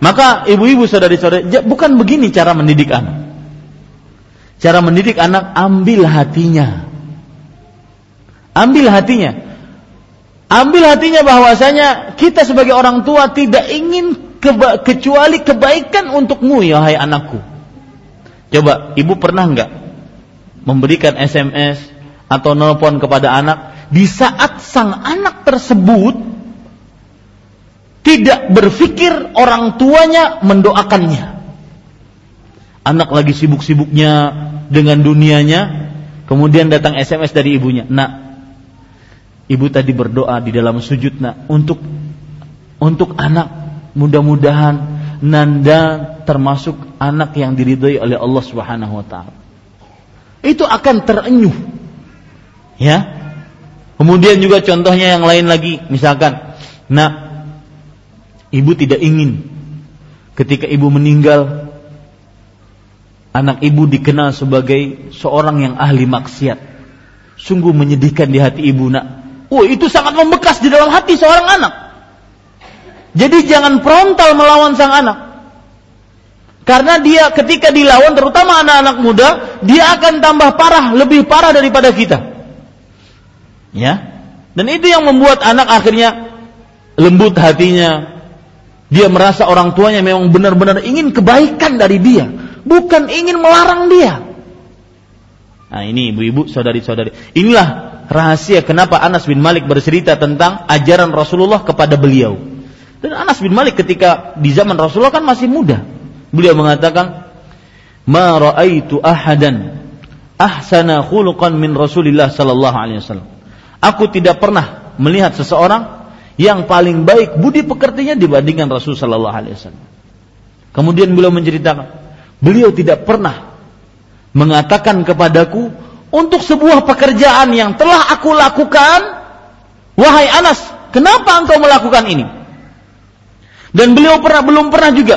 Maka ibu-ibu saudari-saudari bukan begini cara mendidik anak cara mendidik anak ambil hatinya Ambil hatinya. Ambil hatinya bahwasanya kita sebagai orang tua tidak ingin keba kecuali kebaikan untukmu ya hai anakku. Coba ibu pernah nggak memberikan SMS atau nelpon kepada anak di saat sang anak tersebut tidak berpikir orang tuanya mendoakannya. Anak lagi sibuk-sibuknya dengan dunianya, kemudian datang SMS dari ibunya. Nak, Ibu tadi berdoa di dalam sujud nak untuk untuk anak mudah-mudahan nanda termasuk anak yang diridhoi oleh Allah Subhanahu wa taala. Itu akan terenyuh. Ya. Kemudian juga contohnya yang lain lagi, misalkan, nak ibu tidak ingin ketika ibu meninggal anak ibu dikenal sebagai seorang yang ahli maksiat. Sungguh menyedihkan di hati ibu nak Oh, itu sangat membekas di dalam hati seorang anak. Jadi jangan frontal melawan sang anak. Karena dia ketika dilawan terutama anak-anak muda, dia akan tambah parah, lebih parah daripada kita. Ya. Dan itu yang membuat anak akhirnya lembut hatinya. Dia merasa orang tuanya memang benar-benar ingin kebaikan dari dia, bukan ingin melarang dia. Nah, ini ibu-ibu, saudari-saudari. Inilah rahasia kenapa Anas bin Malik bercerita tentang ajaran Rasulullah kepada beliau. Dan Anas bin Malik ketika di zaman Rasulullah kan masih muda. Beliau mengatakan, "Ma ra'aitu ahadan ahsana khuluqan min Rasulillah sallallahu alaihi wasallam." Aku tidak pernah melihat seseorang yang paling baik budi pekertinya dibandingkan Rasul sallallahu alaihi wasallam. Kemudian beliau menceritakan, beliau tidak pernah mengatakan kepadaku untuk sebuah pekerjaan yang telah aku lakukan, wahai Anas, kenapa engkau melakukan ini? Dan beliau pernah belum pernah juga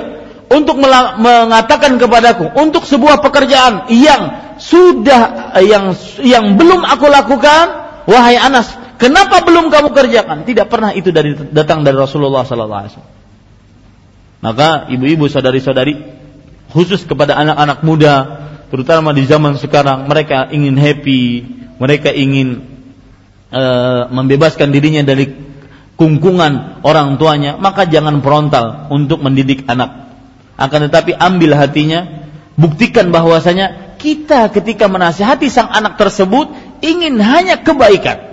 untuk mengatakan kepadaku untuk sebuah pekerjaan yang sudah yang yang belum aku lakukan, wahai Anas, kenapa belum kamu kerjakan? Tidak pernah itu dari datang dari Rasulullah sallallahu alaihi wasallam. Maka ibu-ibu saudari-saudari khusus kepada anak-anak muda terutama di zaman sekarang mereka ingin happy, mereka ingin uh, membebaskan dirinya dari kungkungan orang tuanya, maka jangan frontal untuk mendidik anak. Akan tetapi ambil hatinya, buktikan bahwasanya kita ketika menasihati sang anak tersebut ingin hanya kebaikan.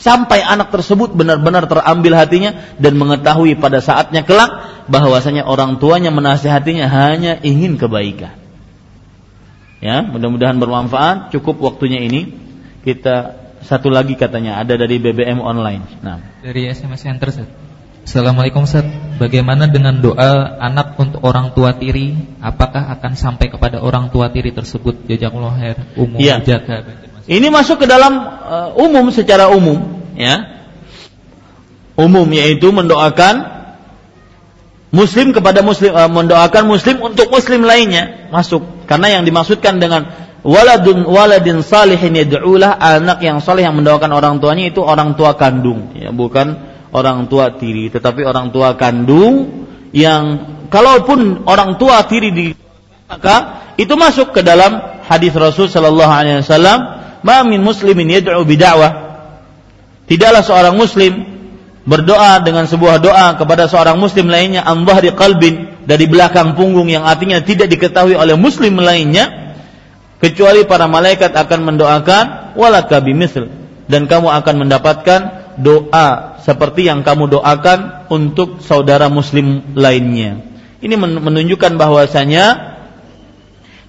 Sampai anak tersebut benar-benar terambil hatinya dan mengetahui pada saatnya kelak bahwasanya orang tuanya menasihatinya hanya ingin kebaikan. Ya, mudah-mudahan bermanfaat. Cukup waktunya ini. Kita satu lagi katanya ada dari BBM online. Nah, dari SMS Center Ustaz. Assalamualaikum Ustaz. Bagaimana dengan doa anak untuk orang tua tiri? Apakah akan sampai kepada orang tua tiri tersebut? Jazakallahu khair. Umum ya. jaga. Ini masuk ke dalam uh, umum secara umum, ya. Umum yaitu mendoakan muslim kepada muslim uh, mendoakan muslim untuk muslim lainnya masuk karena yang dimaksudkan dengan waladun waladin salihin yad'ulah anak yang saleh yang mendoakan orang tuanya itu orang tua kandung ya bukan orang tua tiri tetapi orang tua kandung yang kalaupun orang tua tiri di maka itu masuk ke dalam hadis Rasul sallallahu alaihi wasallam ma min muslimin yad'u bid'awah tidaklah seorang muslim berdoa dengan sebuah doa kepada seorang muslim lainnya an dhahri qalbin dari belakang punggung yang artinya tidak diketahui oleh muslim lainnya kecuali para malaikat akan mendoakan walaka bimisl dan kamu akan mendapatkan doa seperti yang kamu doakan untuk saudara muslim lainnya. Ini menunjukkan bahwasanya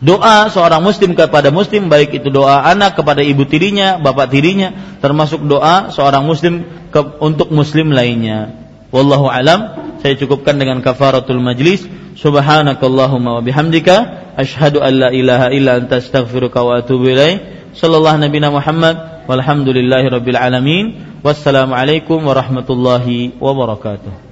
doa seorang muslim kepada muslim baik itu doa anak kepada ibu tirinya, bapak tirinya, termasuk doa seorang muslim ke, untuk muslim lainnya. Wallahu alam. Saya cukupkan dengan kafaratul majlis. Subhanakallahumma wa bihamdika Ashhadu an la ilaha illa anta astaghfiruka wa atubu ilaik. Sallallahu nabiyana Muhammad walhamdulillahi rabbil alamin. Wassalamualaikum warahmatullahi wabarakatuh.